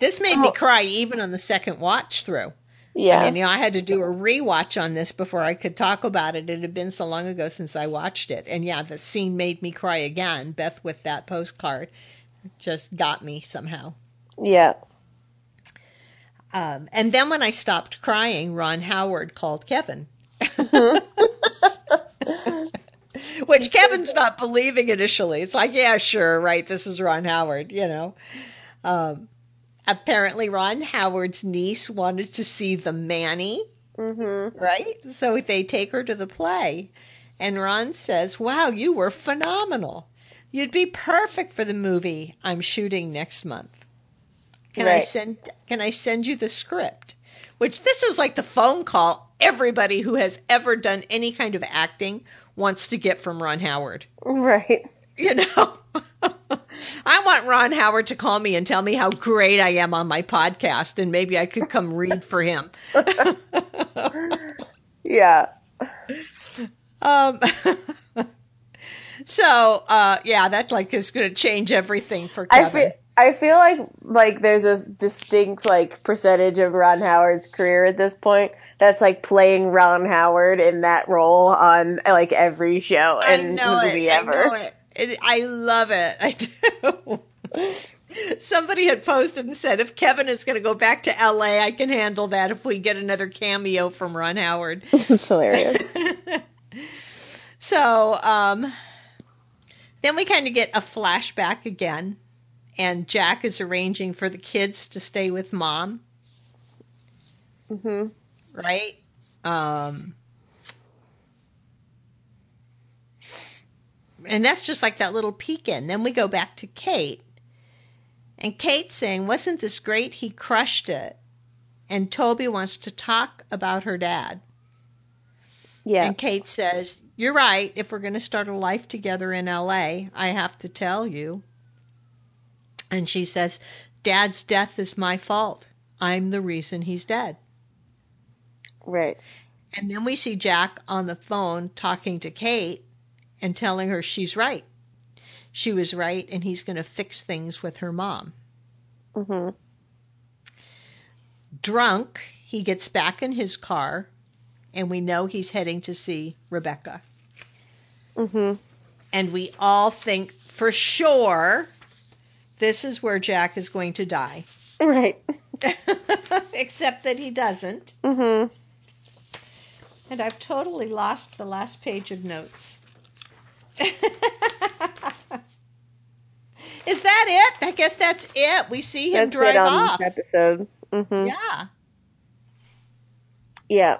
this made oh. me cry even on the second watch through. Yeah. I mean, you know, I had to do a rewatch on this before I could talk about it. It had been so long ago since I watched it. And yeah, the scene made me cry again. Beth with that postcard just got me somehow. Yeah. Um, and then when I stopped crying, Ron Howard called Kevin. Which Kevin's not believing initially. It's like, yeah, sure, right, this is Ron Howard, you know. Um, apparently, Ron Howard's niece wanted to see the Manny, mm-hmm. right? So they take her to the play. And Ron says, Wow, you were phenomenal. You'd be perfect for the movie I'm shooting next month. Can right. I send can I send you the script? Which this is like the phone call everybody who has ever done any kind of acting wants to get from Ron Howard. Right. You know. I want Ron Howard to call me and tell me how great I am on my podcast and maybe I could come read for him. yeah. Um So, uh yeah, that like is going to change everything for Kevin. I feel I feel like like there's a distinct like percentage of Ron Howard's career at this point that's like playing Ron Howard in that role on like every show and movie it. ever. I, it. I love it. I do. Somebody had posted and said, if Kevin is going to go back to LA, I can handle that if we get another cameo from Ron Howard. It's hilarious. so, um, then we kind of get a flashback again and Jack is arranging for the kids to stay with mom. Mhm. Right? Um And that's just like that little peek in. Then we go back to Kate. And Kate saying, Wasn't this great? He crushed it. And Toby wants to talk about her dad. Yeah. And Kate says, You're right. If we're going to start a life together in LA, I have to tell you. And she says, Dad's death is my fault. I'm the reason he's dead. Right. And then we see Jack on the phone talking to Kate and telling her she's right. She was right, and he's going to fix things with her mom. Mm-hmm. Drunk, he gets back in his car, and we know he's heading to see Rebecca. Mm-hmm. And we all think for sure this is where Jack is going to die. Right. Except that he doesn't. Mm-hmm. And I've totally lost the last page of notes. is that it? I guess that's it. We see him that's drive it on off. This episode. Mm-hmm. Yeah. Yeah.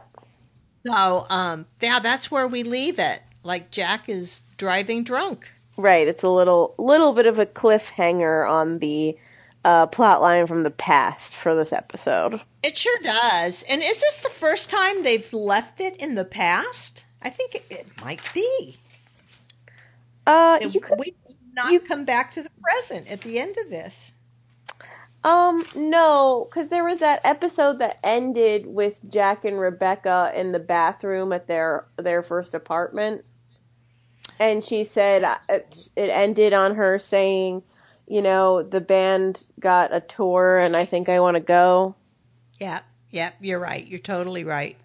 So, um, yeah, that's where we leave it. Like Jack is driving drunk. Right. It's a little little bit of a cliffhanger on the uh, plot line from the past for this episode. It sure does. And is this the first time they've left it in the past? I think it, it might be. Uh, it, you could we not you, come back to the present at the end of this. Um, no, because there was that episode that ended with Jack and Rebecca in the bathroom at their their first apartment and she said uh, it, it ended on her saying, you know, the band got a tour and I think I want to go. Yeah, yeah, you're right. You're totally right.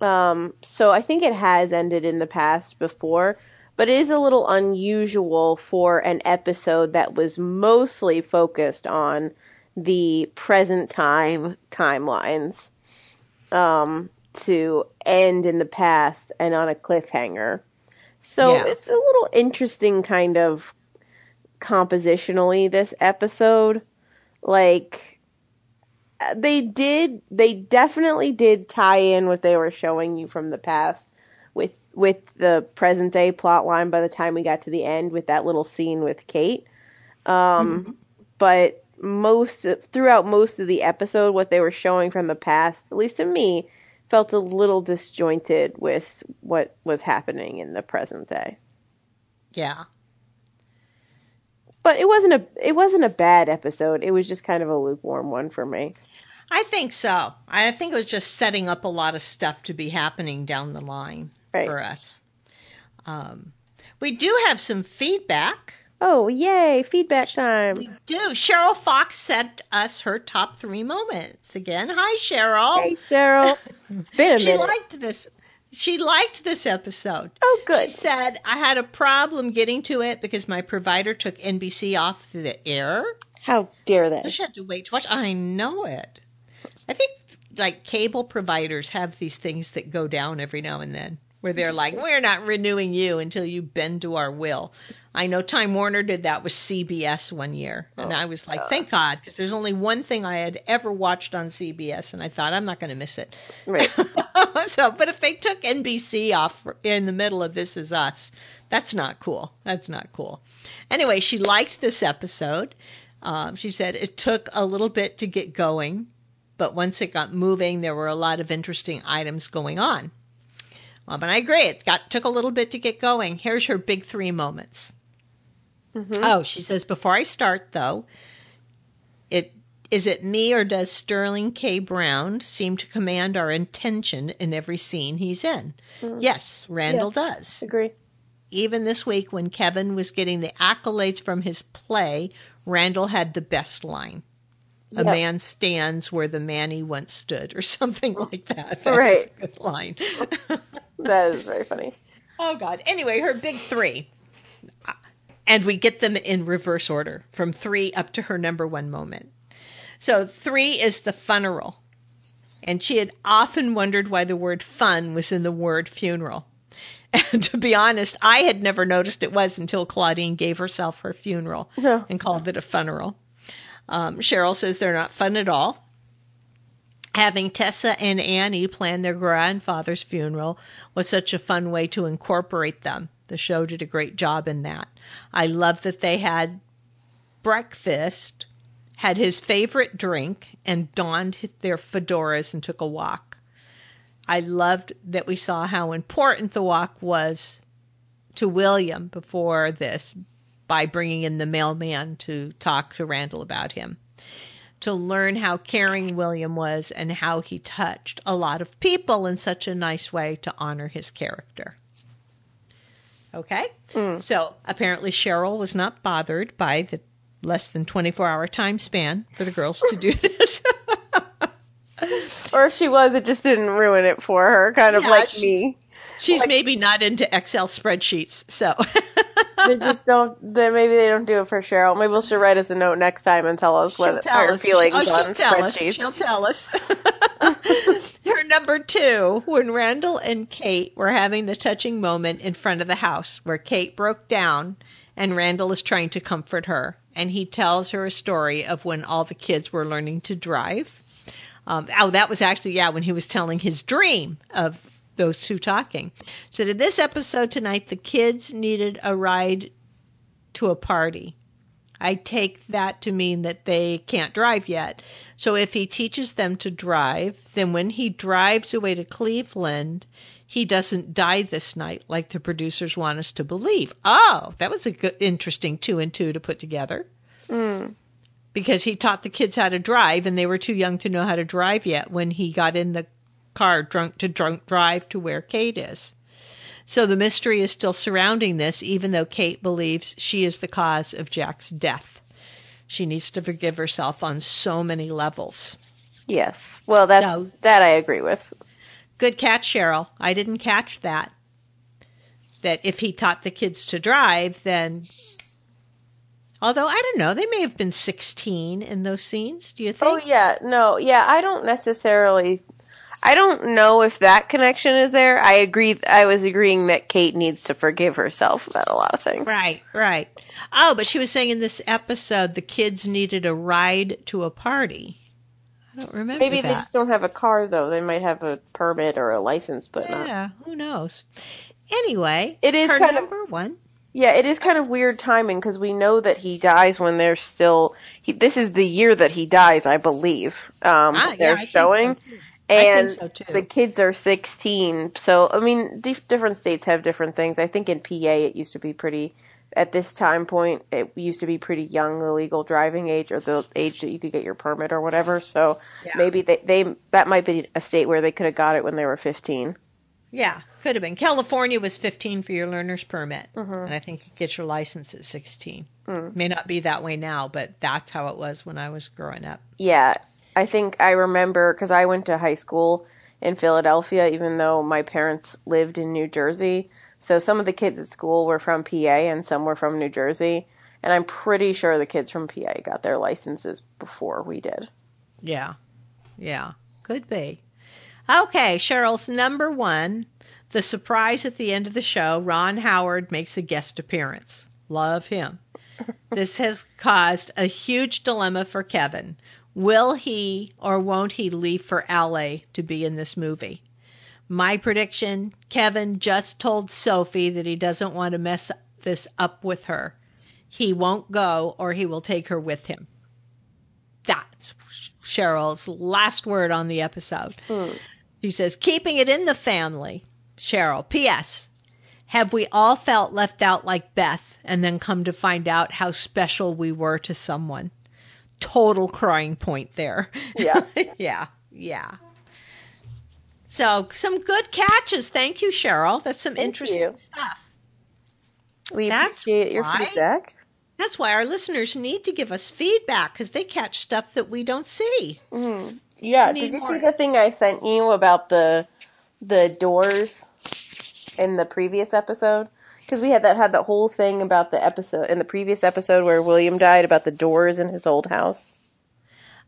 Um, so I think it has ended in the past before, but it is a little unusual for an episode that was mostly focused on the present time timelines um, to end in the past and on a cliffhanger. So yeah. it's a little interesting kind of compositionally this episode. Like they did they definitely did tie in what they were showing you from the past with with the present day plot line by the time we got to the end with that little scene with Kate. Um mm-hmm. but most throughout most of the episode what they were showing from the past, at least to me, felt a little disjointed with what was happening in the present day. Yeah. but it wasn't a it wasn't a bad episode. It was just kind of a lukewarm one for me. I think so. I think it was just setting up a lot of stuff to be happening down the line Right. for us. Um, we do have some feedback. Oh, yay, feedback time. We do. Cheryl Fox sent us her top three moments again. Hi, Cheryl. Hey, Cheryl. It's been a she minute. liked this. She liked this episode. oh, good. She said I had a problem getting to it because my provider took NBC off the air. How dare So they? she had to wait to watch. I know it. I think like cable providers have these things that go down every now and then where they're like, we're not renewing you until you bend to our will. I know Time Warner did that with CBS one year. And Oh, I was like, thank God, because there's only one thing I had ever watched on CBS, and I thought, I'm not going to miss it. Right. so, but if they took NBC off in the middle of This Is Us, that's not cool. That's not cool. Anyway, she liked this episode. Um, she said it took a little bit to get going, but once it got moving, there were a lot of interesting items going on. Um, but I agree. It got took a little bit to get going. Here's her big three moments. Mhm. Oh, she says before I start though, it is it me or does Sterling K. Brown seem to command our attention in every scene he's in? Mm. Yes, Randall does. Agree. Even this week when Kevin was getting the accolades from his play, Randall had the best line. A Yep. man stands where the man he once stood, or something like that. That Right. a good line. That is very funny. Oh God. Anyway, her big three. And we get them in reverse order from three up to her number one moment. So three is the funeral. And she had often wondered why the word fun was in the word funeral. And to be honest, I had never noticed it was until Claudine gave herself her funeral No. and called it a funeral. Um, Cheryl says they're not fun at all. Having Tessa and Annie plan their grandfather's funeral was such a fun way to incorporate them. The show did a great job in that. I love that they had breakfast, had his favorite drink, and donned their fedoras and took a walk. I loved that we saw how important the walk was to William before this by bringing in the mailman to talk to Randall about him, to learn how caring William was and how he touched a lot of people in such a nice way to honor his character. Okay? Mm. So apparently Cheryl was not bothered by the less than 24 hour time span for the girls to do this. Or if she was, it just didn't ruin it for her, kind of Yeah, like she- me. She's Like- maybe not into Excel spreadsheets, so. They just don't. They, maybe they don't do it for Cheryl. Maybe she'll write us a note next time and tell us She'll what tell her us. feelings Oh, she'll on tell us. spreadsheets. She'll tell us. Her number two, when Randall and Kate were having the touching moment in front of the house where Kate broke down and Randall is trying to comfort her. And he tells her a story of when all the kids were learning to drive. Um, oh, that was actually, yeah, when he was telling his dream of those two talking. So, in this episode tonight, the kids needed a ride to a party. I take that to mean that they can't drive yet. So if he teaches them to drive, then when he drives away to Cleveland, he doesn't die this night like the producers want us to believe. Oh, that was a good, interesting two and two to put together Mm. because he taught the kids how to drive and they were too young to know how to drive yet when he got in the car drunk to drunk drive to where Kate is. So the mystery is still surrounding this, even though Kate believes she is the cause of Jack's death. She needs to forgive herself on so many levels. Yes. Well, that's No. that I agree with. Good catch, Cheryl. I didn't catch that. That if he taught the kids to drive, then. Although, I don't know, they may have been 16 in those scenes. Do you oh, think? Oh yeah, no, yeah. I don't necessarily. I don't know if that connection is there. I agree. I was agreeing that Kate needs to forgive herself about a lot of things. Right, right. Oh, but she was saying in this episode the kids needed a ride to a party. I don't remember Maybe they just don't have a car though. They might have a permit or a license, but not. yeah, who knows? Anyway, It is kind of- one. Yeah, it is kind of weird timing because we know that he dies when they're still. He, this is the year that he dies, I believe. Um, Ah, they're think showing, so. And so the kids are sixteen. So I mean, dif- different states have different things. I think in PA it used to be pretty at this time point, it used to be pretty young, the legal driving age or the age that you could get your permit or whatever. So Yeah. maybe they, they that might be a state where they could have got it when they were 15. Yeah, could have been. California was 15 for your learner's permit, mm-hmm. and I think you get your license at 16. Mm. May not be that way now, but that's how it was when I was growing up. Yeah, I think I remember because I went to high school in Philadelphia, even though my parents lived in New Jersey. So some of the kids at school were from PA and some were from New Jersey. And I'm pretty sure the kids from PA got their licenses before we did. Yeah, yeah, could be. Okay, Cheryl's number one. The surprise at the end of the show Ron Howard makes a guest appearance. Love him. this has caused a huge dilemma for Kevin. Will he or won't he leave for LA to be in this movie? My prediction Kevin just told Sophie that he doesn't want to mess this up with her. He won't go or he will take her with him. That's Cheryl's last word on the episode. Hmm. She says, keeping it in the family. Cheryl, P.S. Have we all felt left out like Beth and then come to find out how special we were to someone? Total crying point there. Yeah. yeah, yeah. So, some good catches. Thank you, Cheryl. That's some Thank interesting you. stuff. We That's appreciate your right. feedback. That's why our listeners need to give us feedback because they catch stuff that we don't see. Mm. Yeah, did you more. see the thing I sent you about the the doors in the previous episode? Because we had that had that whole thing about the episode in the previous episode where William died about the doors in his old house.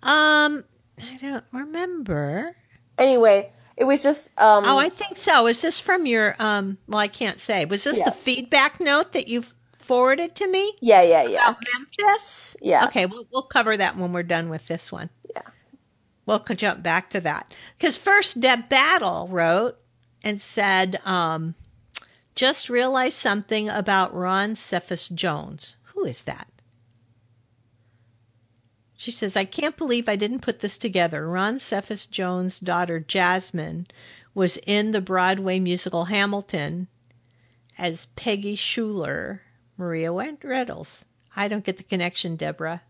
Um, I don't remember. Anyway, it was just um Oh, I think so. Is this from your um? Well, I can't say. Was this Yeah. the feedback note that you forwarded to me yeah yeah yeah about Memphis? yeah Okay, we'll we'll cover that when we're done with this one. Yeah. We'll jump back to that because first Deb Battle wrote and said, um, just realized something about Ron Cephas Jones. Who is that? She says, I can't believe I didn't put this together. Ron Cephas Jones' daughter Jasmine was in the Broadway musical Hamilton as Peggy Schuyler, Maria Reynolds. I don't get the connection, Deborah.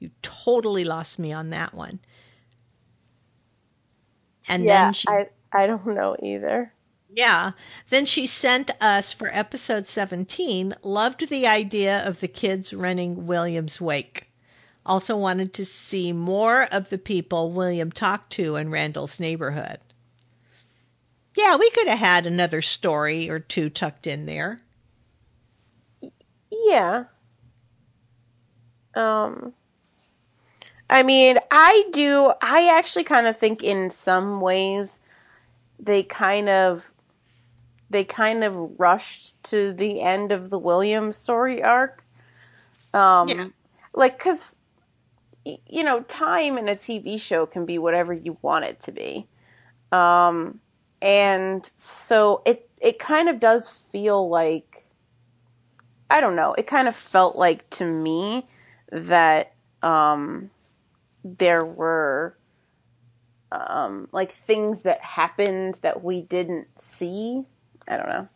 You totally lost me on that one. And yeah then she, I I don't know either. Yeah, then she sent us for episode 17, loved the idea of the kids running William's wake. Also wanted to see more of the people William talked to in Randall's neighborhood. Yeah, we could have had another story or two tucked in there. Yeah. Um I mean, I do I actually kind of think in some ways they kind of they kind of rushed to the end of the Williams story arc. Um Yeah. like cuz you know, time in a TV show can be whatever you want it to be. Um and so it it kind of does feel like I don't know. It kind of felt like to me that um, there were um, like things that happened that we didn't see. I don't know.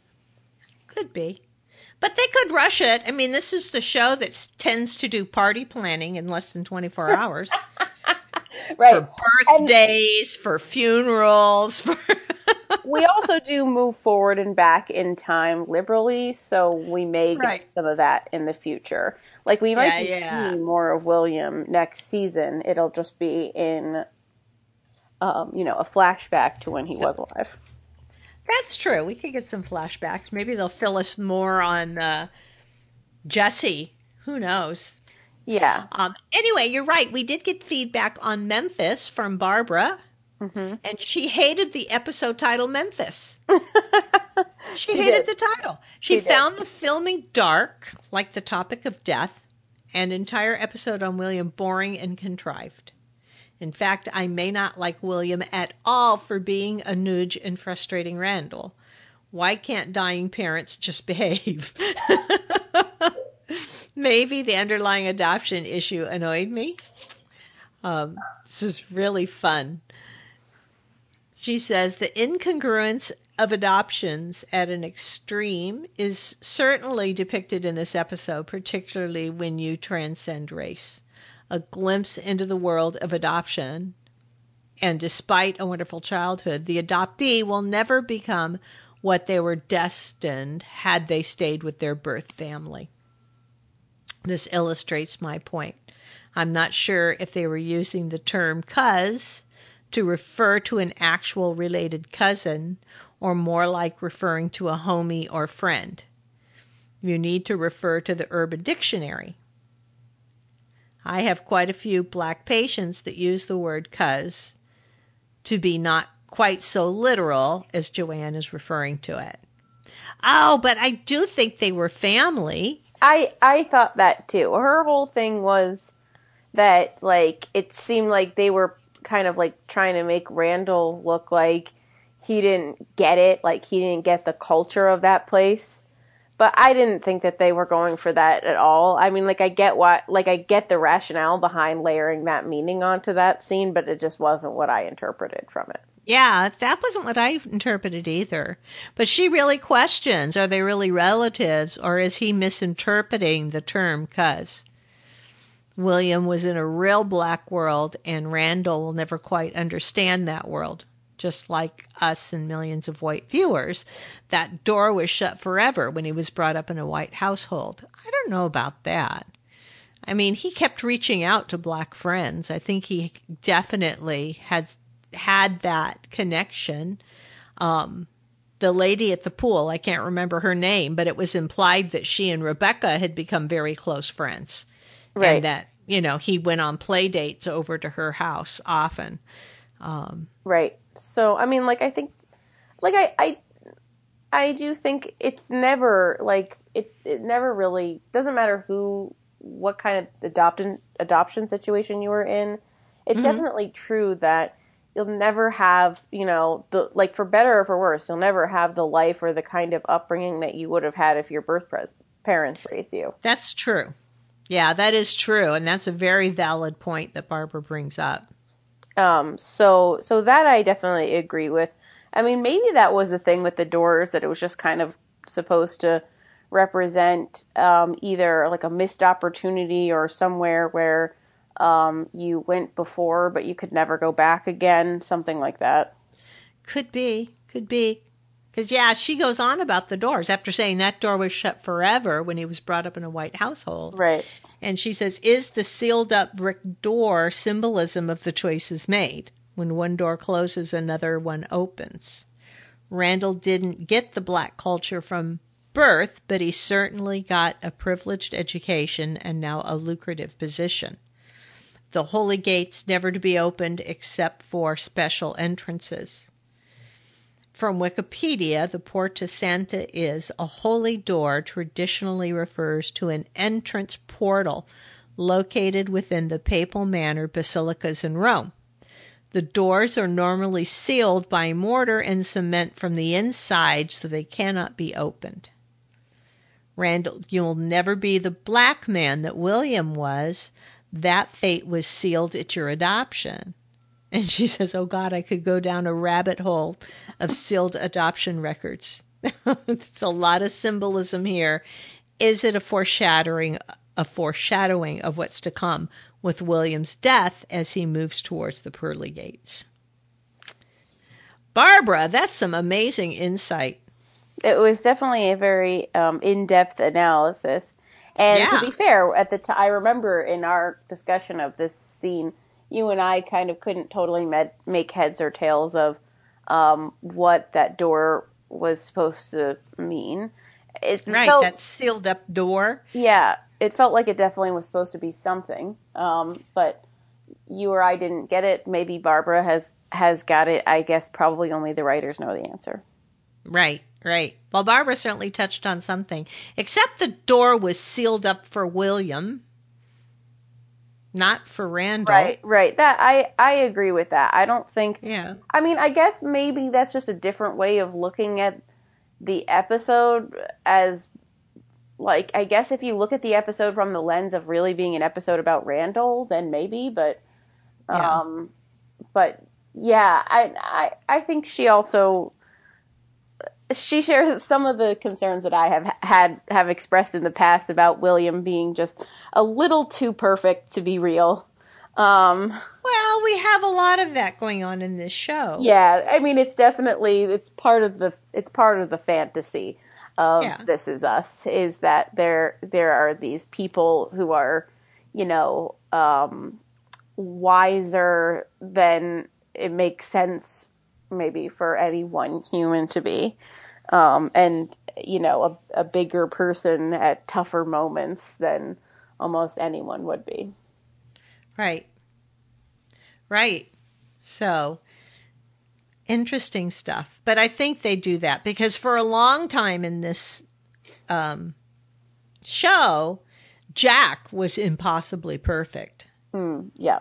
Could be. But they could rush it. I mean, this is the show that tends to do party planning in less than 24 hours. Right. For birthdays, for funerals, for we also do move forward and back in time liberally, so we may get Right. some of that in the future. Like we might Yeah, be yeah. seeing more of William next season. It'll just be in, um, you know, a flashback to when he was alive. That's true. We could get some flashbacks. Maybe they'll fill us more on uh, Jesse. Who knows? Yeah. Um, anyway, you're right. We did get feedback on Memphis from Barbara, hmm and she hated the episode title Memphis. She, She hated did. the title. She, She found the filming dark, like the topic of death, and entire episode on William boring and contrived. In fact, I may not like William at all for being a nudge and frustrating Randall. Why can't dying parents just behave? Maybe the underlying adoption issue annoyed me. Um, this is really fun. She says the incongruence of adoptions at an extreme is certainly depicted in this episode, particularly when you transcend race. A glimpse into the world of adoption, and despite a wonderful childhood, the adoptee will never become what they were destined had they stayed with their birth family. This illustrates my point. I'm not sure if they were using the term cuz to refer to an actual related cousin or more like referring to a homie or friend. You need to refer to the Urban Dictionary. I have quite a few black patients that use the word cuz to be not quite so literal as Joanne is referring to it. Oh, but I do think they were family. I I thought that too. Her whole thing was that like it seemed like they were kind of like trying to make Randall look like he didn't get it, like he didn't get the culture of that place. But I didn't think that they were going for that at all. I mean, like I get what, like I get the rationale behind layering that meaning onto that scene, but it just wasn't what I interpreted from it. Yeah, that wasn't what I interpreted either. But she really questions are they really relatives or is he misinterpreting the term cuz? William was in a real black world and Randall will never quite understand that world. Just like us and millions of white viewers, that door was shut forever when he was brought up in a white household. I don't know about that. I mean, he kept reaching out to black friends. I think he definitely had had that connection. Um, the lady at the pool, I can't remember her name, but it was implied that she and Rebecca had become very close friends. Right. And that, you know, he went on play dates over to her house often. Um, right. So, I mean, like, I think, like, I, I, I do think it's never, like, it, it never really, doesn't matter who, what kind of adoption, adoption situation you were in. It's mm-hmm. definitely true that you'll never have, you know, the like for better or for worse, you'll never have the life or the kind of upbringing that you would have had if your birth pres- parents raised you. That's true. Yeah, that is true, and that's a very valid point that Barbara brings up. Um, so so that I definitely agree with. I mean, maybe that was the thing with the doors that it was just kind of supposed to represent um, either like a missed opportunity or somewhere where um, you went before but you could never go back again, something like that. Could be, could be. Because, yeah, she goes on about the doors after saying that door was shut forever when he was brought up in a white household. Right. And she says, Is the sealed up brick door symbolism of the choices made? When one door closes, another one opens. Randall didn't get the black culture from birth, but he certainly got a privileged education and now a lucrative position the holy gates never to be opened except for special entrances. From Wikipedia, the Porta Santa is a holy door traditionally refers to an entrance portal located within the papal major basilicas in Rome. The doors are normally sealed by mortar and cement from the inside so they cannot be opened. Randall, you'll never be the black man that William was, that fate was sealed at your adoption. And she says, Oh God, I could go down a rabbit hole of sealed adoption records. it's a lot of symbolism here. Is it a foreshadowing a foreshadowing of what's to come with William's death as he moves towards the pearly gates? Barbara, that's some amazing insight. It was definitely a very um, in-depth analysis. And yeah. to be fair, at the time, I remember in our discussion of this scene, you and I kind of couldn't totally med- make heads or tails of um, what that door was supposed to mean. It right, felt, that sealed up door. Yeah, it felt like it definitely was supposed to be something, um, but you or I didn't get it. Maybe Barbara has has got it. I guess probably only the writers know the answer. Right. Right. Well, Barbara certainly touched on something, except the door was sealed up for William, not for Randall. Right, right. That I I agree with that. I don't think. Yeah. I mean, I guess maybe that's just a different way of looking at the episode as like I guess if you look at the episode from the lens of really being an episode about Randall, then maybe, but um yeah. but yeah, I, I I think she also she shares some of the concerns that I have had have expressed in the past about William being just a little too perfect to be real. Um, well, we have a lot of that going on in this show. Yeah, I mean, it's definitely it's part of the it's part of the fantasy of yeah. This Is Us is that there there are these people who are, you know, um, wiser than it makes sense maybe for any one human to be. Um, and you know, a, a bigger person at tougher moments than almost anyone would be. Right. Right. So, interesting stuff. But I think they do that because for a long time in this um, show, Jack was impossibly perfect. Mm, yeah.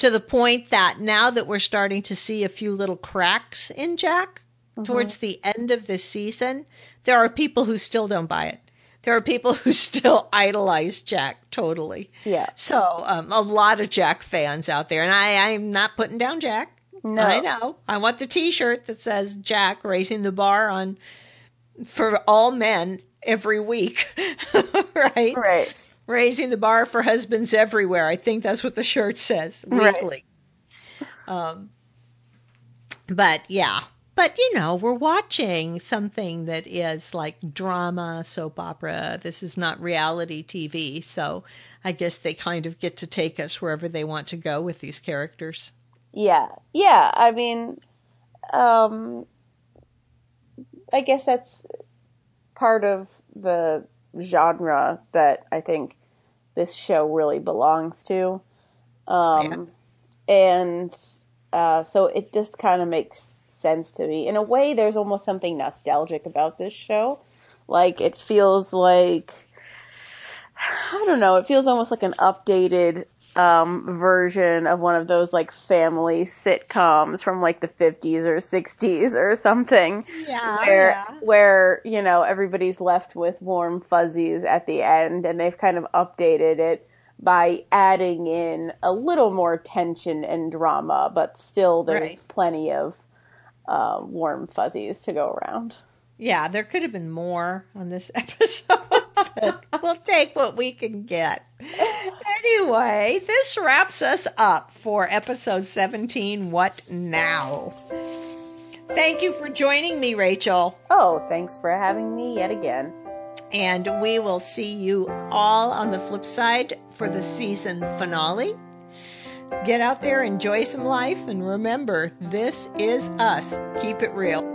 To the point that now that we're starting to see a few little cracks in Jack mm-hmm. towards the end of this season, there are people who still don't buy it there are people who still idolize Jack totally. Yeah. So um, a lot of Jack fans out there, and I, I'm not putting down Jack. No, I know. I want the T-shirt that says Jack raising the bar on for all men every week, right? Right. Raising the bar for husbands everywhere. I think that's what the shirt says weekly. Right. Um, but yeah, but you know, we're watching something that is like drama, soap opera. This is not reality TV, so I guess they kind of get to take us wherever they want to go with these characters. Yeah. Yeah, I mean um I guess that's part of the genre that I think this show really belongs to. Um yeah. and uh so it just kind of makes sense to me. In a way, there's almost something nostalgic about this show. Like, it feels like, I don't know, it feels almost like an updated um, version of one of those like family sitcoms from like the 50s or 60s or something. Yeah. Where, yeah. where, you know, everybody's left with warm fuzzies at the end and they've kind of updated it by adding in a little more tension and drama, but still there's right. plenty of uh, warm fuzzies to go around. Yeah, there could have been more on this episode, but we'll take what we can get. Anyway, this wraps us up for episode 17 What Now? Thank you for joining me, Rachel. Oh, thanks for having me yet again. And we will see you all on the flip side for the season finale. Get out there, enjoy some life, and remember this is us. Keep it real.